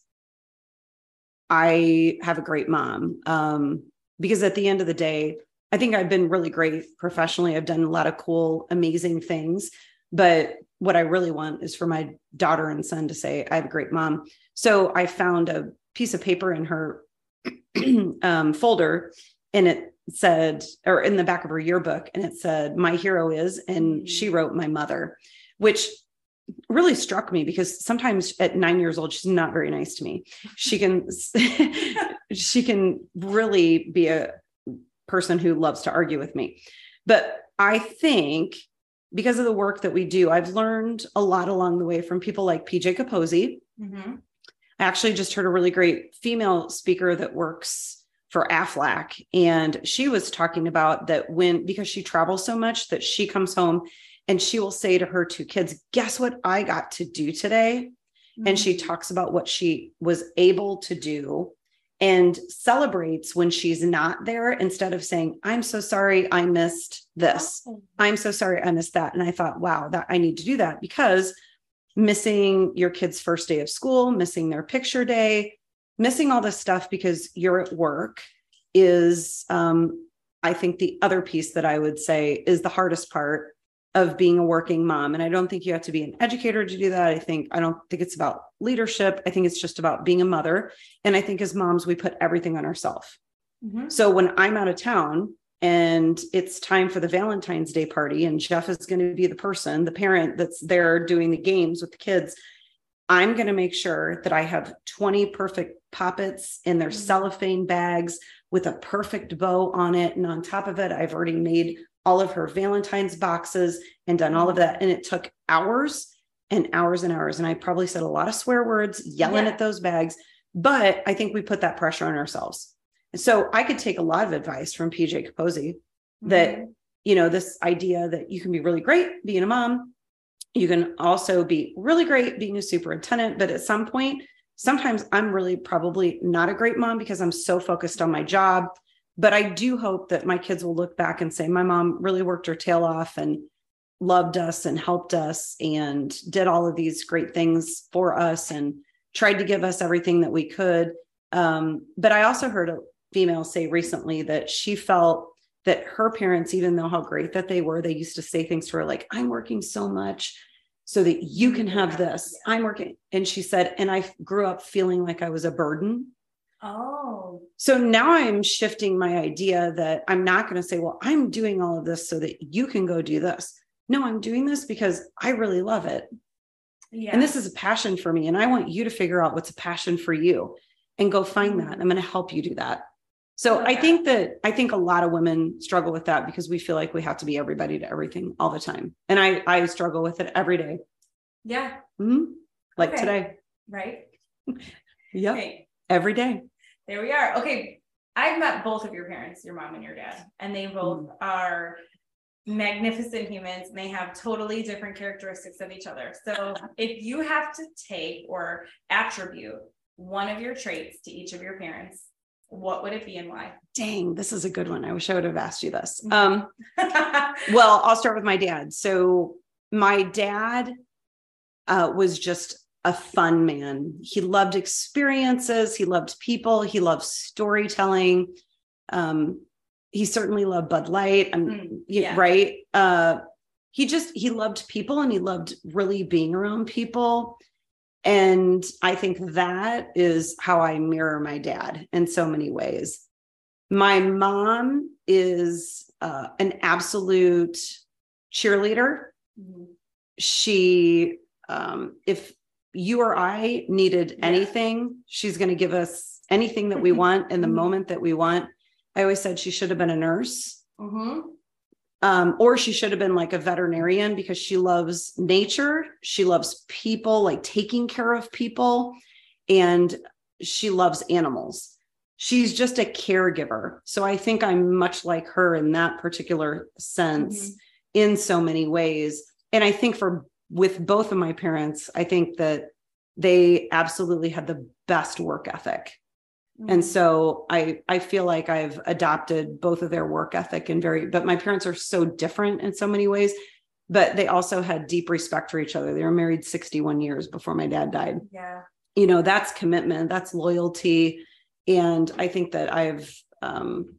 I have a great mom. Um, because at the end of the day, I think I've been really great professionally. I've done a lot of cool, amazing things. But what I really want is for my daughter and son to say, I have a great mom. So I found a piece of paper in her <clears throat> um, folder and it said, or in the back of her yearbook, and it said, My hero is, and she wrote my mother, which really struck me because sometimes at nine years old, she's not very nice to me. She can, <laughs> <laughs> she can really be a person who loves to argue with me. But I think because of the work that we do, I've learned a lot along the way from people like PJ Capozzi, Mm-hmm. I actually just heard a really great female speaker that works for AFLAC. And she was talking about that when, because she travels so much, that she comes home and she will say to her two kids, Guess what I got to do today? And she Mm-hmm. talks about what she was able to do and celebrates when she's not there instead of saying, I'm so sorry I missed this. Oh. I'm so sorry I missed that. And I thought, wow, that I need to do that because missing your kid's first day of school, missing their picture day, missing all this stuff because you're at work is, um, I think, the other piece that I would say is the hardest part of being a working mom. And I don't think you have to be an educator to do that. I think, I don't think it's about leadership. I think it's just about being a mother. And I think as moms, we put everything on ourselves. Mhm. So when I'm out of town and it's time for the Valentine's Day party, and Jeff is going to be the person, the parent that's there doing the games with the kids, I'm going to make sure that I have 20 perfect poppets in their Mhm. cellophane bags with a perfect bow on it. And on top of it, I've already made all of her Valentine's boxes and done all of that. And it took hours and hours and hours. And I probably said a lot of swear words, yelling Yeah. at those bags. But I think we put that pressure on ourselves. So I could take a lot of advice from PJ Capozzi that, Mhm. you know, this idea that you can be really great being a mom. You can also be really great being a superintendent. But at some point, sometimes I'm really probably not a great mom because I'm so focused on my job. But I do hope that my kids will look back and say, my mom really worked her tail off and loved us and helped us and did all of these great things for us and tried to give us everything that we could. Um, but I also heard a female say recently that she felt that her parents, even though how great that they were, they used to say things to her like, I'm working so much so that you can have this. I'm working. And she said, and I grew up feeling like I was a burden. Oh, So now I'm shifting my idea that I'm not going to say, well, I'm doing all of this so that you can go do this. No, I'm doing this because I really love it. yeah. And this is a passion for me. And I want you to figure out what's a passion for you and go find that. I'm going to help you do that. So love I think that I think a lot of women struggle with that because we feel like we have to be everybody to everything all the time. And I I struggle with it every day. yeah. Mhm. Like Okay. today. Right. <laughs> Yep. Okay. Every day. There we are. Okay. I've met both of your parents, your mom and your dad, and they both are magnificent humans and they have totally different characteristics of each other. So <laughs> if you have to take or attribute one of your traits to each of your parents, what would it be and why? Dang, this is a good one. I wish I would have asked you this. Um, <laughs> well, I'll start with my dad. So my dad uh, was just a fun man. He loved experiences. He loved people. He loved storytelling. Um, he certainly loved Bud Light. Mm, yeah. Right. Uh, he just he loved people and he loved really being around people. And I think that is how I mirror my dad in so many ways. My mom is uh, an absolute cheerleader. Mm-hmm. She, um, if you or I needed yeah. anything, she's going to give us anything that we <laughs> want in the mm-hmm. moment that we want. I always said she should have been a nurse. Mm-hmm. Um, or she should have been like a veterinarian because she loves nature. She loves people, like taking care of people, and she loves animals. She's just a caregiver. So I think I'm much like her in that particular sense mm-hmm. in so many ways. And I think for with both of my parents, I think that they absolutely had the best work ethic. Mm-hmm. And so I I feel like I've adopted both of their work ethic and very but my parents are so different in so many ways but they also had deep respect for each other. They were married 61 years before my dad died. Yeah. You know, that's commitment, that's loyalty and I think that I've um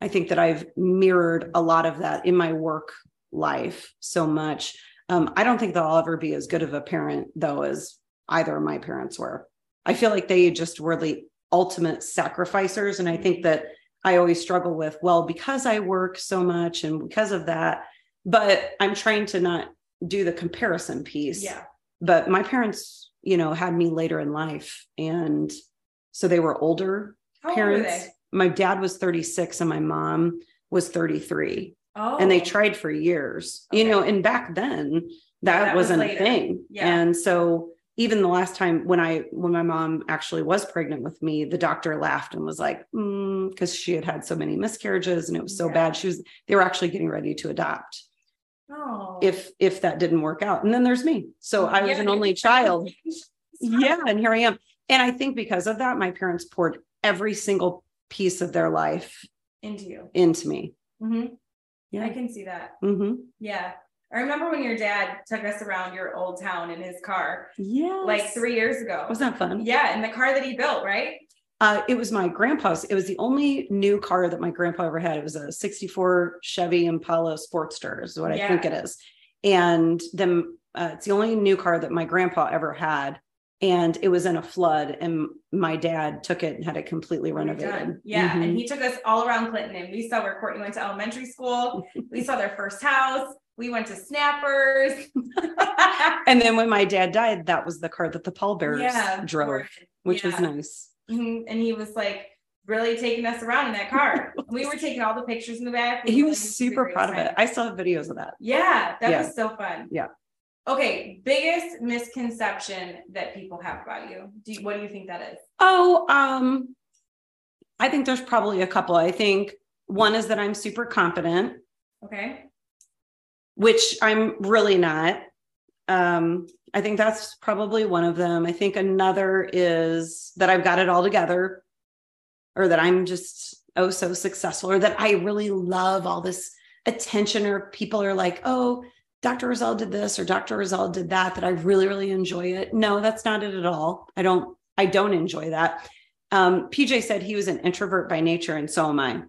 I think that I've mirrored a lot of that in my work life so much. Um, I don't think that I'll ever be as good of a parent though as either of my parents were. I feel like they just were the ultimate sacrificers. And I think that I always struggle with, well, because I work so much and because of that, but I'm trying to not do the comparison piece. Yeah. But my parents, you know, had me later in life. And so they were older How parents. Were my dad was 36 and my mom was 33. Oh. And they tried for years, okay. you know, and back then that, that wasn't was a thing. Yeah. And so even the last time when I when my mom actually was pregnant with me, the doctor laughed and was like, because mm, she had had so many miscarriages and it was so yeah. bad. She was they were actually getting ready to adopt. Oh. If if that didn't work out, and then there's me. So I was yeah, an only child. <laughs> yeah, and here I am. And I think because of that, my parents poured every single piece of their life into you, into me. Mm-hmm. Yeah, I can see that. Mm-hmm. Yeah. I remember when your dad took us around your old town in his car. Yeah. Like three years ago. Was that fun? Yeah. In the car that he built, right? Uh, it was my grandpa's. It was the only new car that my grandpa ever had. It was a 64 Chevy Impala Sportster, is what yeah. I think it is. And then uh, it's the only new car that my grandpa ever had. And it was in a flood, and my dad took it and had it completely renovated. Yeah. Mm-hmm. And he took us all around Clinton, and we saw where Courtney went to elementary school. we saw their first house we went to Snappers. <laughs> and then when my dad died, that was the car that the pallbearers yeah, drove, which yeah. was nice. Mm-hmm. And he was like really taking us around in that car. <laughs> we were taking all the pictures in the back. We he was super proud of it. I still have videos of that. Yeah, that yeah. was so fun. Yeah. Okay, biggest misconception that people have about you. Do you, what do you think that is? Oh, um, I think there's probably a couple. I think one is that I'm super confident. Okay which I'm really not. Um, I think that's probably one of them. I think another is that I've got it all together or that I'm just oh so successful or that I really love all this attention or people are like, oh, Dr. Orzel did this or Dr. Orzel did that, that I really, really enjoy it. No, that's not it at all. I don't, I don't enjoy that. Um, PJ said he was an introvert by nature, and so am I.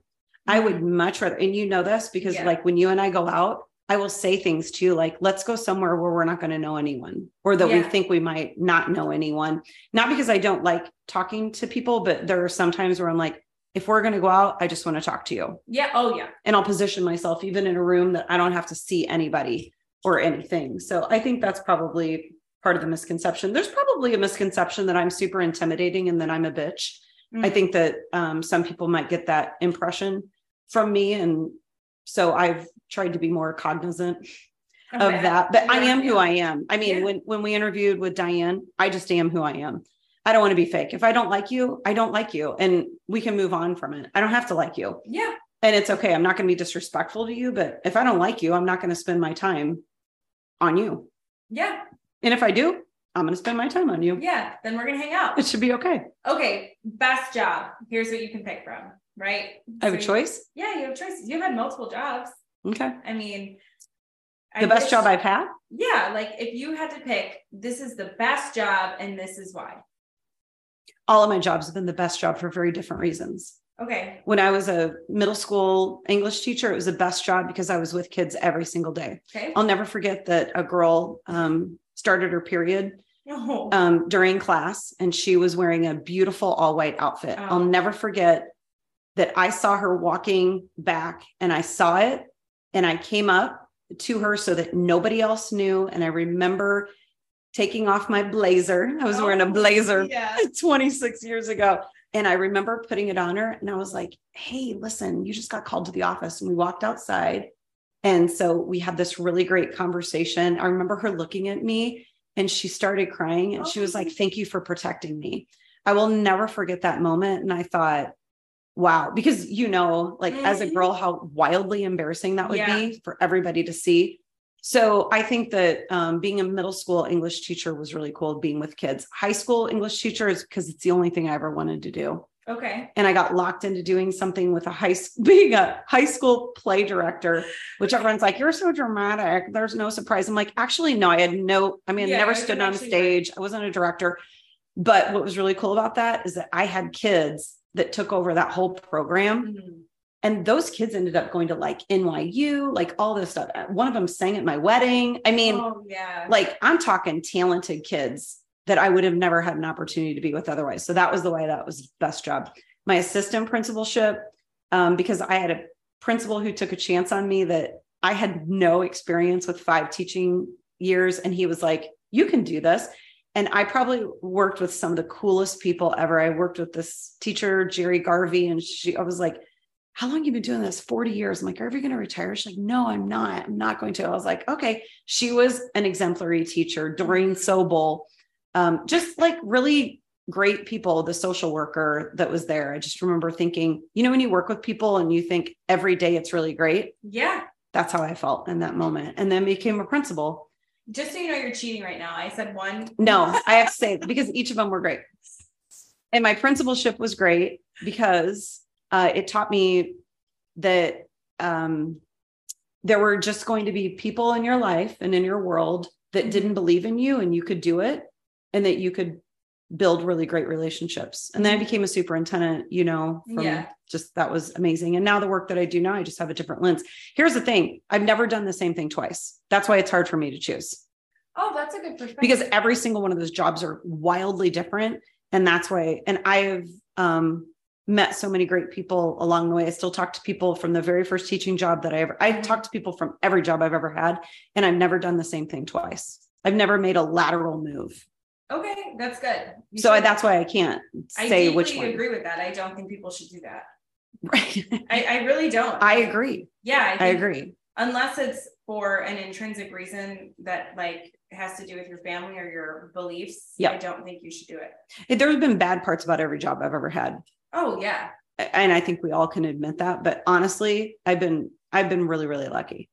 I would mm-hmm. much rather, and you know this because yeah. like when you and I go out, I will say things to you like, let's go somewhere where we're not going to know anyone or that yeah. we think we might not know anyone. Not because I don't like talking to people, but there are some times where I'm like, if we're going to go out, I just want to talk to you. Yeah. Oh, yeah. And I'll position myself even in a room that I don't have to see anybody or anything. So I think that's probably part of the misconception. There's probably a misconception that I'm super intimidating and that I'm a bitch. Mm-hmm. I think that um, some people might get that impression from me. And so I've tried to be more cognizant okay. of that. But yeah, I am who I am. I mean, yeah. when when we interviewed with Diane, I just am who I am. I don't want to be fake. If I don't like you, I don't like you. And we can move on from it. I don't have to like you. Yeah. And it's okay. I'm not going to be disrespectful to you, but if I don't like you, I'm not going to spend my time on you. Yeah. And if I do, I'm going to spend my time on you. Yeah, then we're going to hang out. It should be okay. Okay, best job. Here's what you can pick from, right? I have So a you- choice. Yeah, you have choices. You've had multiple jobs. Okay. I mean, The best job I've had. Yeah, like if you had to pick, this is the best job and this is why. All of my jobs have been the best job for very different reasons. Okay. When I was a middle school English teacher, it was the best job because I was with kids every single day. Okay. I'll never forget that a girl um, started her period Oh, um, during class and she was wearing a beautiful all white outfit. Oh. I'll never forget that I saw her walking back and I saw it and I came up to her so that nobody else knew. And I remember taking off my blazer. I was wearing a Oh, blazer Yeah. <laughs> 26 years ago. And I remember putting it on her and I was like, hey, listen, you just got called to the office. And we walked outside. And so we had this really great conversation. I remember her looking at me and she started crying and she was like, thank you for protecting me. I will never forget that moment. And I thought, wow, because you know, like as a girl, how wildly embarrassing that would Yeah. be for everybody to see. So I think that um, being a middle school English teacher was really cool. Being with kids, high school English teacher is because it's the only thing I ever wanted to do, Okay. and I got locked into doing something with a high <laughs> being a high school play director, which everyone's like, "You're so dramatic." There's no surprise. I'm like, actually, no. I had no. I mean, I never stood on actually- stage. I wasn't a director. But what was really cool about that is that I had kids that took over that whole program Mhm. And those kids ended up going to like NYU, like all this stuff. One of them sang at my wedding. I mean, oh yeah. like I'm talking talented kids that I would have never had an opportunity to be with otherwise. So that was the way that was the best job. My assistant principalship, um, because I had a principal who took a chance on me that I had no experience with five teaching years. And he was like, you can do this. And I probably worked with some of the coolest people ever. I worked with this teacher, Jerry Garvey, and she, I was like, how long you been doing this? 40 years. I'm like are you going to retire? She's like no i'm not. I'm not going to. I was like okay. She was an exemplary teacher doreen sobel. Um, just like really great people the social worker that was there. I just remember thinking you know when you work with people and you think every day it's really great? Yeah. that's how i felt in that moment and then became a principal. Just so you know, you're cheating right now. I said one. no i have to say because each of them were great. And my principalship was great because uh, it taught me that um, there were just going to be people in your life and in your world that didn't believe in you and you could do it and that you could build really great relationships. And then i became a superintendent you know from Yeah. just that was amazing. And now the work that i do now i just have a different lens. Here's the thing. I've never done the same thing twice. That's why it's hard for me to choose. Oh, that's a good perspective. because every single one of those jobs are wildly different. And that's why and i have um met so many great people along the way i still talk to people from the very first teaching job that i ever i Mhm. talked to people from every job i've ever had and i've never done the same thing twice i've never made a lateral move okay, that's good. You so I, should- that's why i can't say deeply which one agree with that. I don't think people should do that. right I, I really don't. i agree yeah, I, i agree unless it's for an intrinsic reason that like has to do with your family or your beliefs. Yep. I don't think you should do it. there's been bad parts about every job i've ever had Oh yeah. and i think we all can admit that but honestly i've been i've been really really lucky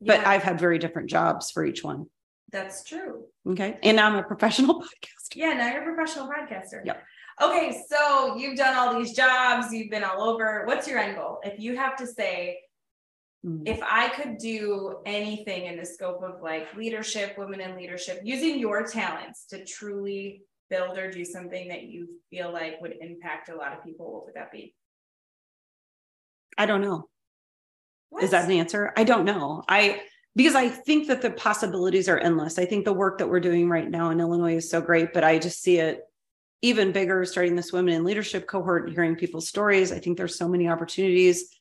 but i've had very different jobs for each one that's true. Okay. And now I'm a professional <laughs> podcaster. Yeah, now you're a professional podcaster. Yep. Okay, so you've done all these jobs, you've been all over. What's your end goal? If you have to say, Mm. if I could do anything in the scope of like leadership, women in leadership, using your talents to truly build or do something that you feel like would impact a lot of people, what would that be? I don't know. What? Is that an answer? I don't know. I because I think that the possibilities are endless. I think the work that we're doing right now in Illinois is so great, but I just see it even bigger starting this women in leadership cohort and hearing people's stories. I think there's so many opportunities.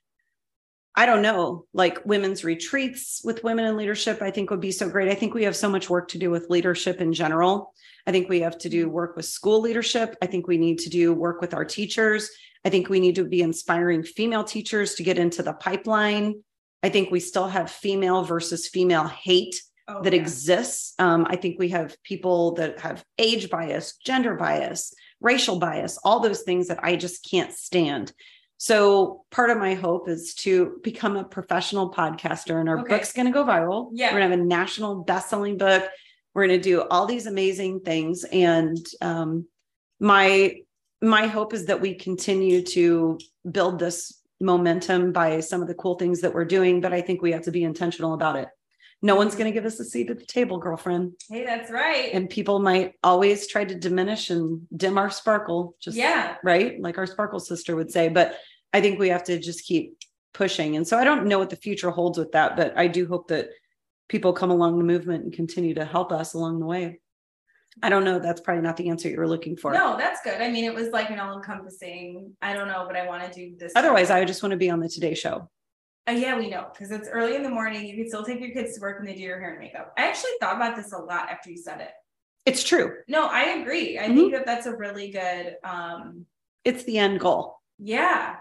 I don't know, like women's retreats with women in leadership, I think would be so great. I think we have so much work to do with leadership in general. I think we have to do work with school leadership. I think we need to do work with our teachers. I think we need to be inspiring female teachers to get into the pipeline. I think we still have female versus female hate Oh, that yeah. exists. Um, I think we have people that have age bias, gender bias, racial bias, all those things that I just can't stand. So part of my hope is to become a professional podcaster, and our Okay. book's going to go viral. Yeah. we're going to have a national best-selling book. We're going to do all these amazing things. And um, my my hope is that we continue to build this momentum by some of the cool things that we're doing, but I think we have to be intentional about it. No one's going to give us a seat at the table, girlfriend. Hey, that's right. And people might always try to diminish and dim our sparkle, just yeah, right? Like our sparkle sister would say. But I think we have to just keep pushing. And so I don't know what the future holds with that, but I do hope that people come along the movement and continue to help us along the way. I don't know. That's probably not the answer you were looking for. No, that's good. I mean, it was like an all encompassing, I don't know, but I want to do this. Otherwise, I just want to be on the Today Show. Uh, yeah, we know because it's early in the morning. You can still take your kids to work and they do your hair and makeup. I actually thought about this a lot after you said it. It's true. No, I agree. I mm-hmm. think that that's a really good. um It's the end goal. Yeah,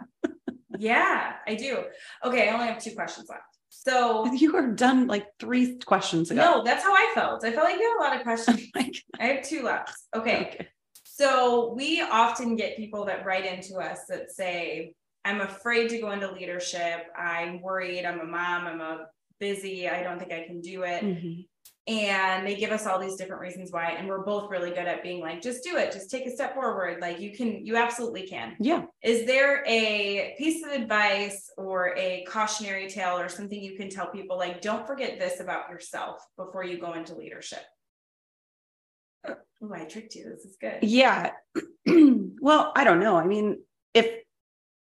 yeah, I do. Okay, I only have two questions left. So <laughs> you were done like three questions ago. No, that's how I felt. I felt like you had a lot of questions. <laughs> Oh I have two left. Okay. okay. So we often get people that write into us that say, I'm afraid to go into leadership. I'm worried. I'm a mom. I'm a busy. I don't think I can do it. Mm-hmm and they give us all these different reasons why and we're both really good at being like just do it just take a step forward like you can you absolutely can. Yeah. Is there a piece of advice or a cautionary tale or something you can tell people like don't forget this about yourself before you go into leadership? Oh i tricked you this is good. Yeah. <clears throat> Well i don't know. I mean if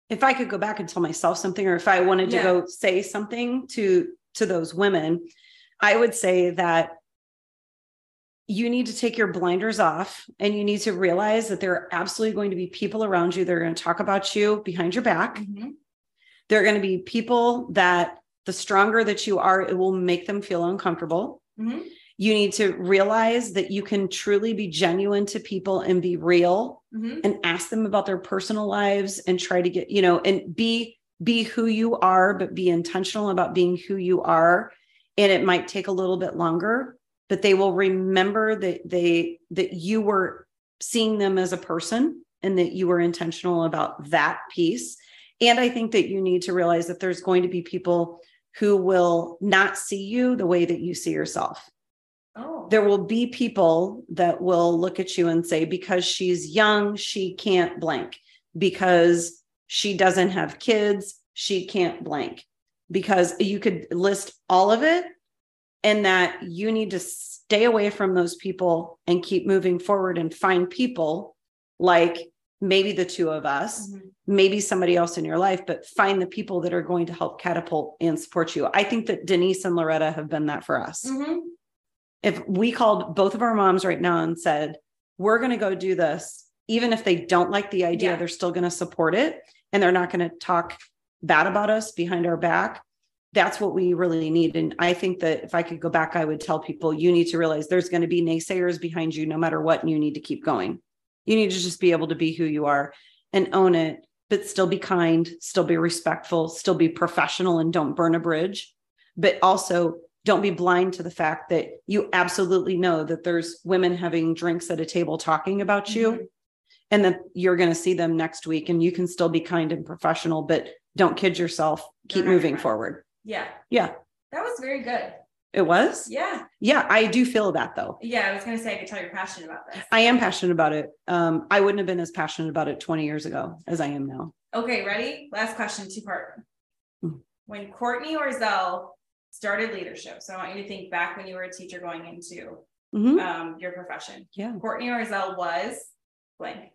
if i could go back and tell myself something or if i wanted to yeah. go say something to to those women I would say that you need to take your blinders off and you need to realize that there are absolutely going to be people around you that are going to talk about you behind your back. Mm-hmm. There are going to be people that the stronger that you are, it will make them feel uncomfortable. Mm-hmm. You need to realize that you can truly be genuine to people and be real mm-hmm. and ask them about their personal lives and try to get, you know, and be be who you are, but be intentional about being who you are and it might take a little bit longer but they will remember that they that you were seeing them as a person and that you were intentional about that piece. And i think that you need to realize that there's going to be people who will not see you the way that you see yourself. Oh. there will be people that will look at you and say because she's young she can't blank. Because she doesn't have kids she can't blank because you could list all of it and that you need to stay away from those people and keep moving forward and find people like maybe the two of us, mm-hmm. maybe somebody else in your life, but find the people that are going to help catapult and support you. I think that Denise and Loretta have been that for us. Mm-hmm. If we called both of our moms right now and said, we're going to go do this, even if they don't like the idea, yeah. they're still going to support it and they're not going to talk bad about us behind our back that's what we really need. And I think that if I could go back, I would tell people you need to realize there's going to be naysayers behind you no matter what, and you need to keep going. You need to just be able to be who you are and own it, but still be kind, still be respectful, still be professional, and don't burn a bridge. But also, don't be blind to the fact that you absolutely know that there's women having drinks at a table talking about you mm-hmm. and that you're going to see them next week and you can still be kind and professional but don't kid yourself keep moving forward yeah. Yeah. That was very good. It was? Yeah. Yeah, I do feel that though. Yeah, I was going to say I could tell you're passionate about this. I am passionate about it. Um, I wouldn't have been as passionate about it 20 years ago as I am now. Okay, ready? Last question, two part. Mm. When Courtney Orzel started leadership, so I want you to think back when you were a teacher going into mm-hmm. um, your profession. Yeah. Courtney Orzel was blank.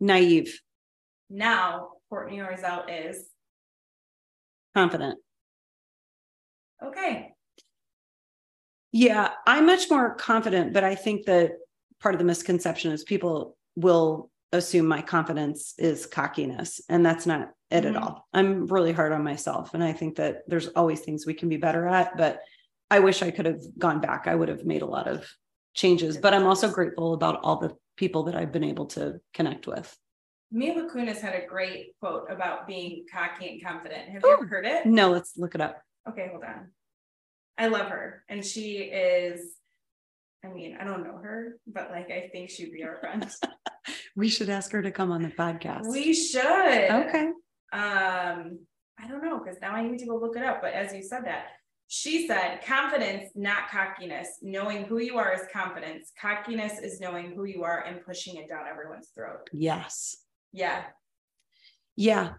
Naive. Now, Courtney Orzel is confident. Okay. Yeah, I'm much more confident, but I think that part of the misconception is people will assume my confidence is cockiness, and that's not it mm-hmm. at all. I'm really hard on myself, and I think that there's always things we can be better at, but I wish I could have gone back. I would have made a lot of changes, but I'm also grateful about all the people that I've been able to connect with. Mila Kunis had a great quote about being cocky and confident. Have you ever heard it? No, let's look it up. Okay, hold on. I love her. And she is, I mean, I don't know her, but like I think she'd be our friend. <laughs> we should ask her to come on the podcast. We should. Okay. Um, I don't know, because now I need to go look it up. But as you said that, she said confidence not cockiness knowing who you are is confidence cockiness is knowing who you are and pushing it down everyone's throat yes yeah. Yeah.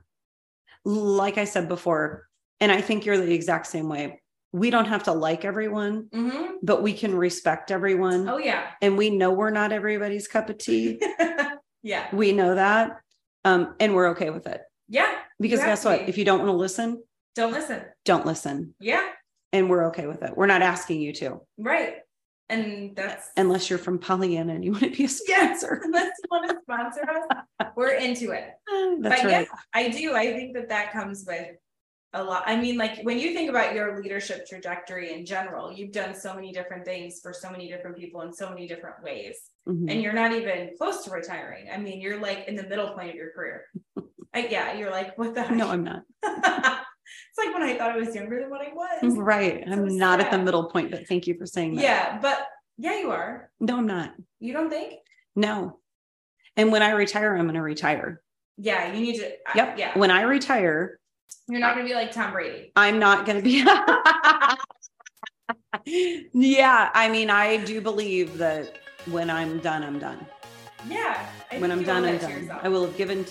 Like i said before and i think you're the exact same way. We don't have to like everyone mm-hmm. but we can respect everyone. Oh yeah. And we know we're not everybody's cup of tea. <laughs> Yeah. We know that um and we're okay with it. Yeah because guess what? be. if you don't want to listen don't listen. don't listen. Yeah. And we're okay with it. We're not asking you to. Right. And that's unless you're from Pollyanna and you want to be a <laughs> sponsor. Yeah, unless you want to sponsor us, we're into it. <laughs> That's but right. yeah, I do. I think that that comes with a lot. I mean, like when you think about your leadership trajectory in general, you've done so many different things for so many different people in so many different ways. Mm-hmm. And you're not even close to retiring. I mean, you're like in the middle point of your career. I, <laughs> yeah, you're like, what the heck? No, I'm not. It's like when I thought I was younger than what I was. Right. I'm so not sad. at the middle point, but thank you for saying that. Yeah, but yeah, you are. No, I'm not. You don't think? No. And when I retire, I'm going to retire. Yeah, you need to. Yep. yeah. When I retire, you're not going to be like Tom Brady. I'm not going to be. <laughs> yeah. I mean, I do believe that when I'm done, I'm done. Yeah. when I'm done, I'm done. I will have given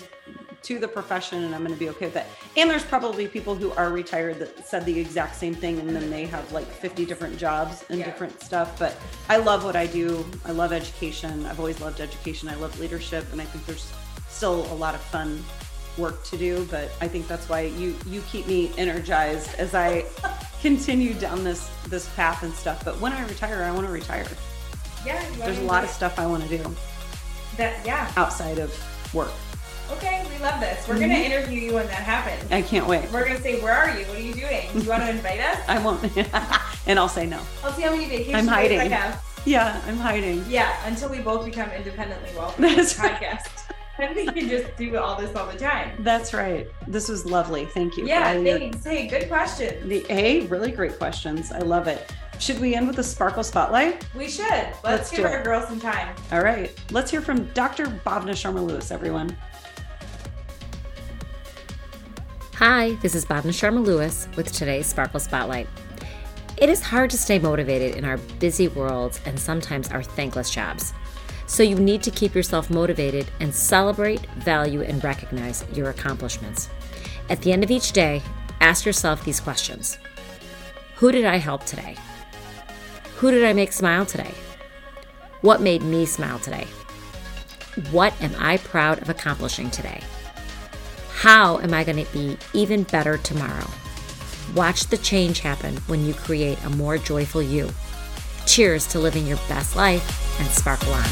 to the profession and I'm going to be okay with that. And there's probably people who are retired that said the exact same thing and then they have like 50 different jobs and yeah. different stuff. But I love what I do. I love education. I've always loved education. I love leadership. And I think there's still a lot of fun work to do. But I think that's why you you keep me energized as I <laughs> continue down this this path and stuff. But when I retire, I want to retire. Yeah, there's a lot of stuff I want to do. That yeah. Outside of work okay, we love this. We're mm-hmm. going to interview you when that happens. I can't wait. We're going to say, where are you? What are you doing? Do you want to <laughs> invite us? I won't. <laughs> and I'll say no. I'll see how many vacations I'm hiding. I have. Yeah, I'm hiding. Yeah, until we both become independently wealthy <laughs> That's podcast. and we can just do all this all the time. That's right. This was lovely. Thank you. Yeah, thanks. Hey, good question. The A, really great questions. I love it. Should we end with a sparkle spotlight? We should. Let's, Let's give our girls some time. All right. Let's hear from Dr. Bhavna Sharma Lewis, everyone. Hi, this is Bhavna Sharma Lewis with today's Sparkle Spotlight. It is hard to stay motivated in our busy worlds and sometimes our thankless jobs. So you need to keep yourself motivated and celebrate, value, and recognize your accomplishments. At the end of each day, ask yourself these questions Who did I help today? Who did I make smile today? What made me smile today? What am I proud of accomplishing today? How am I going to be even better tomorrow? Watch the change happen when you create a more joyful you. Cheers to living your best life and sparkle on.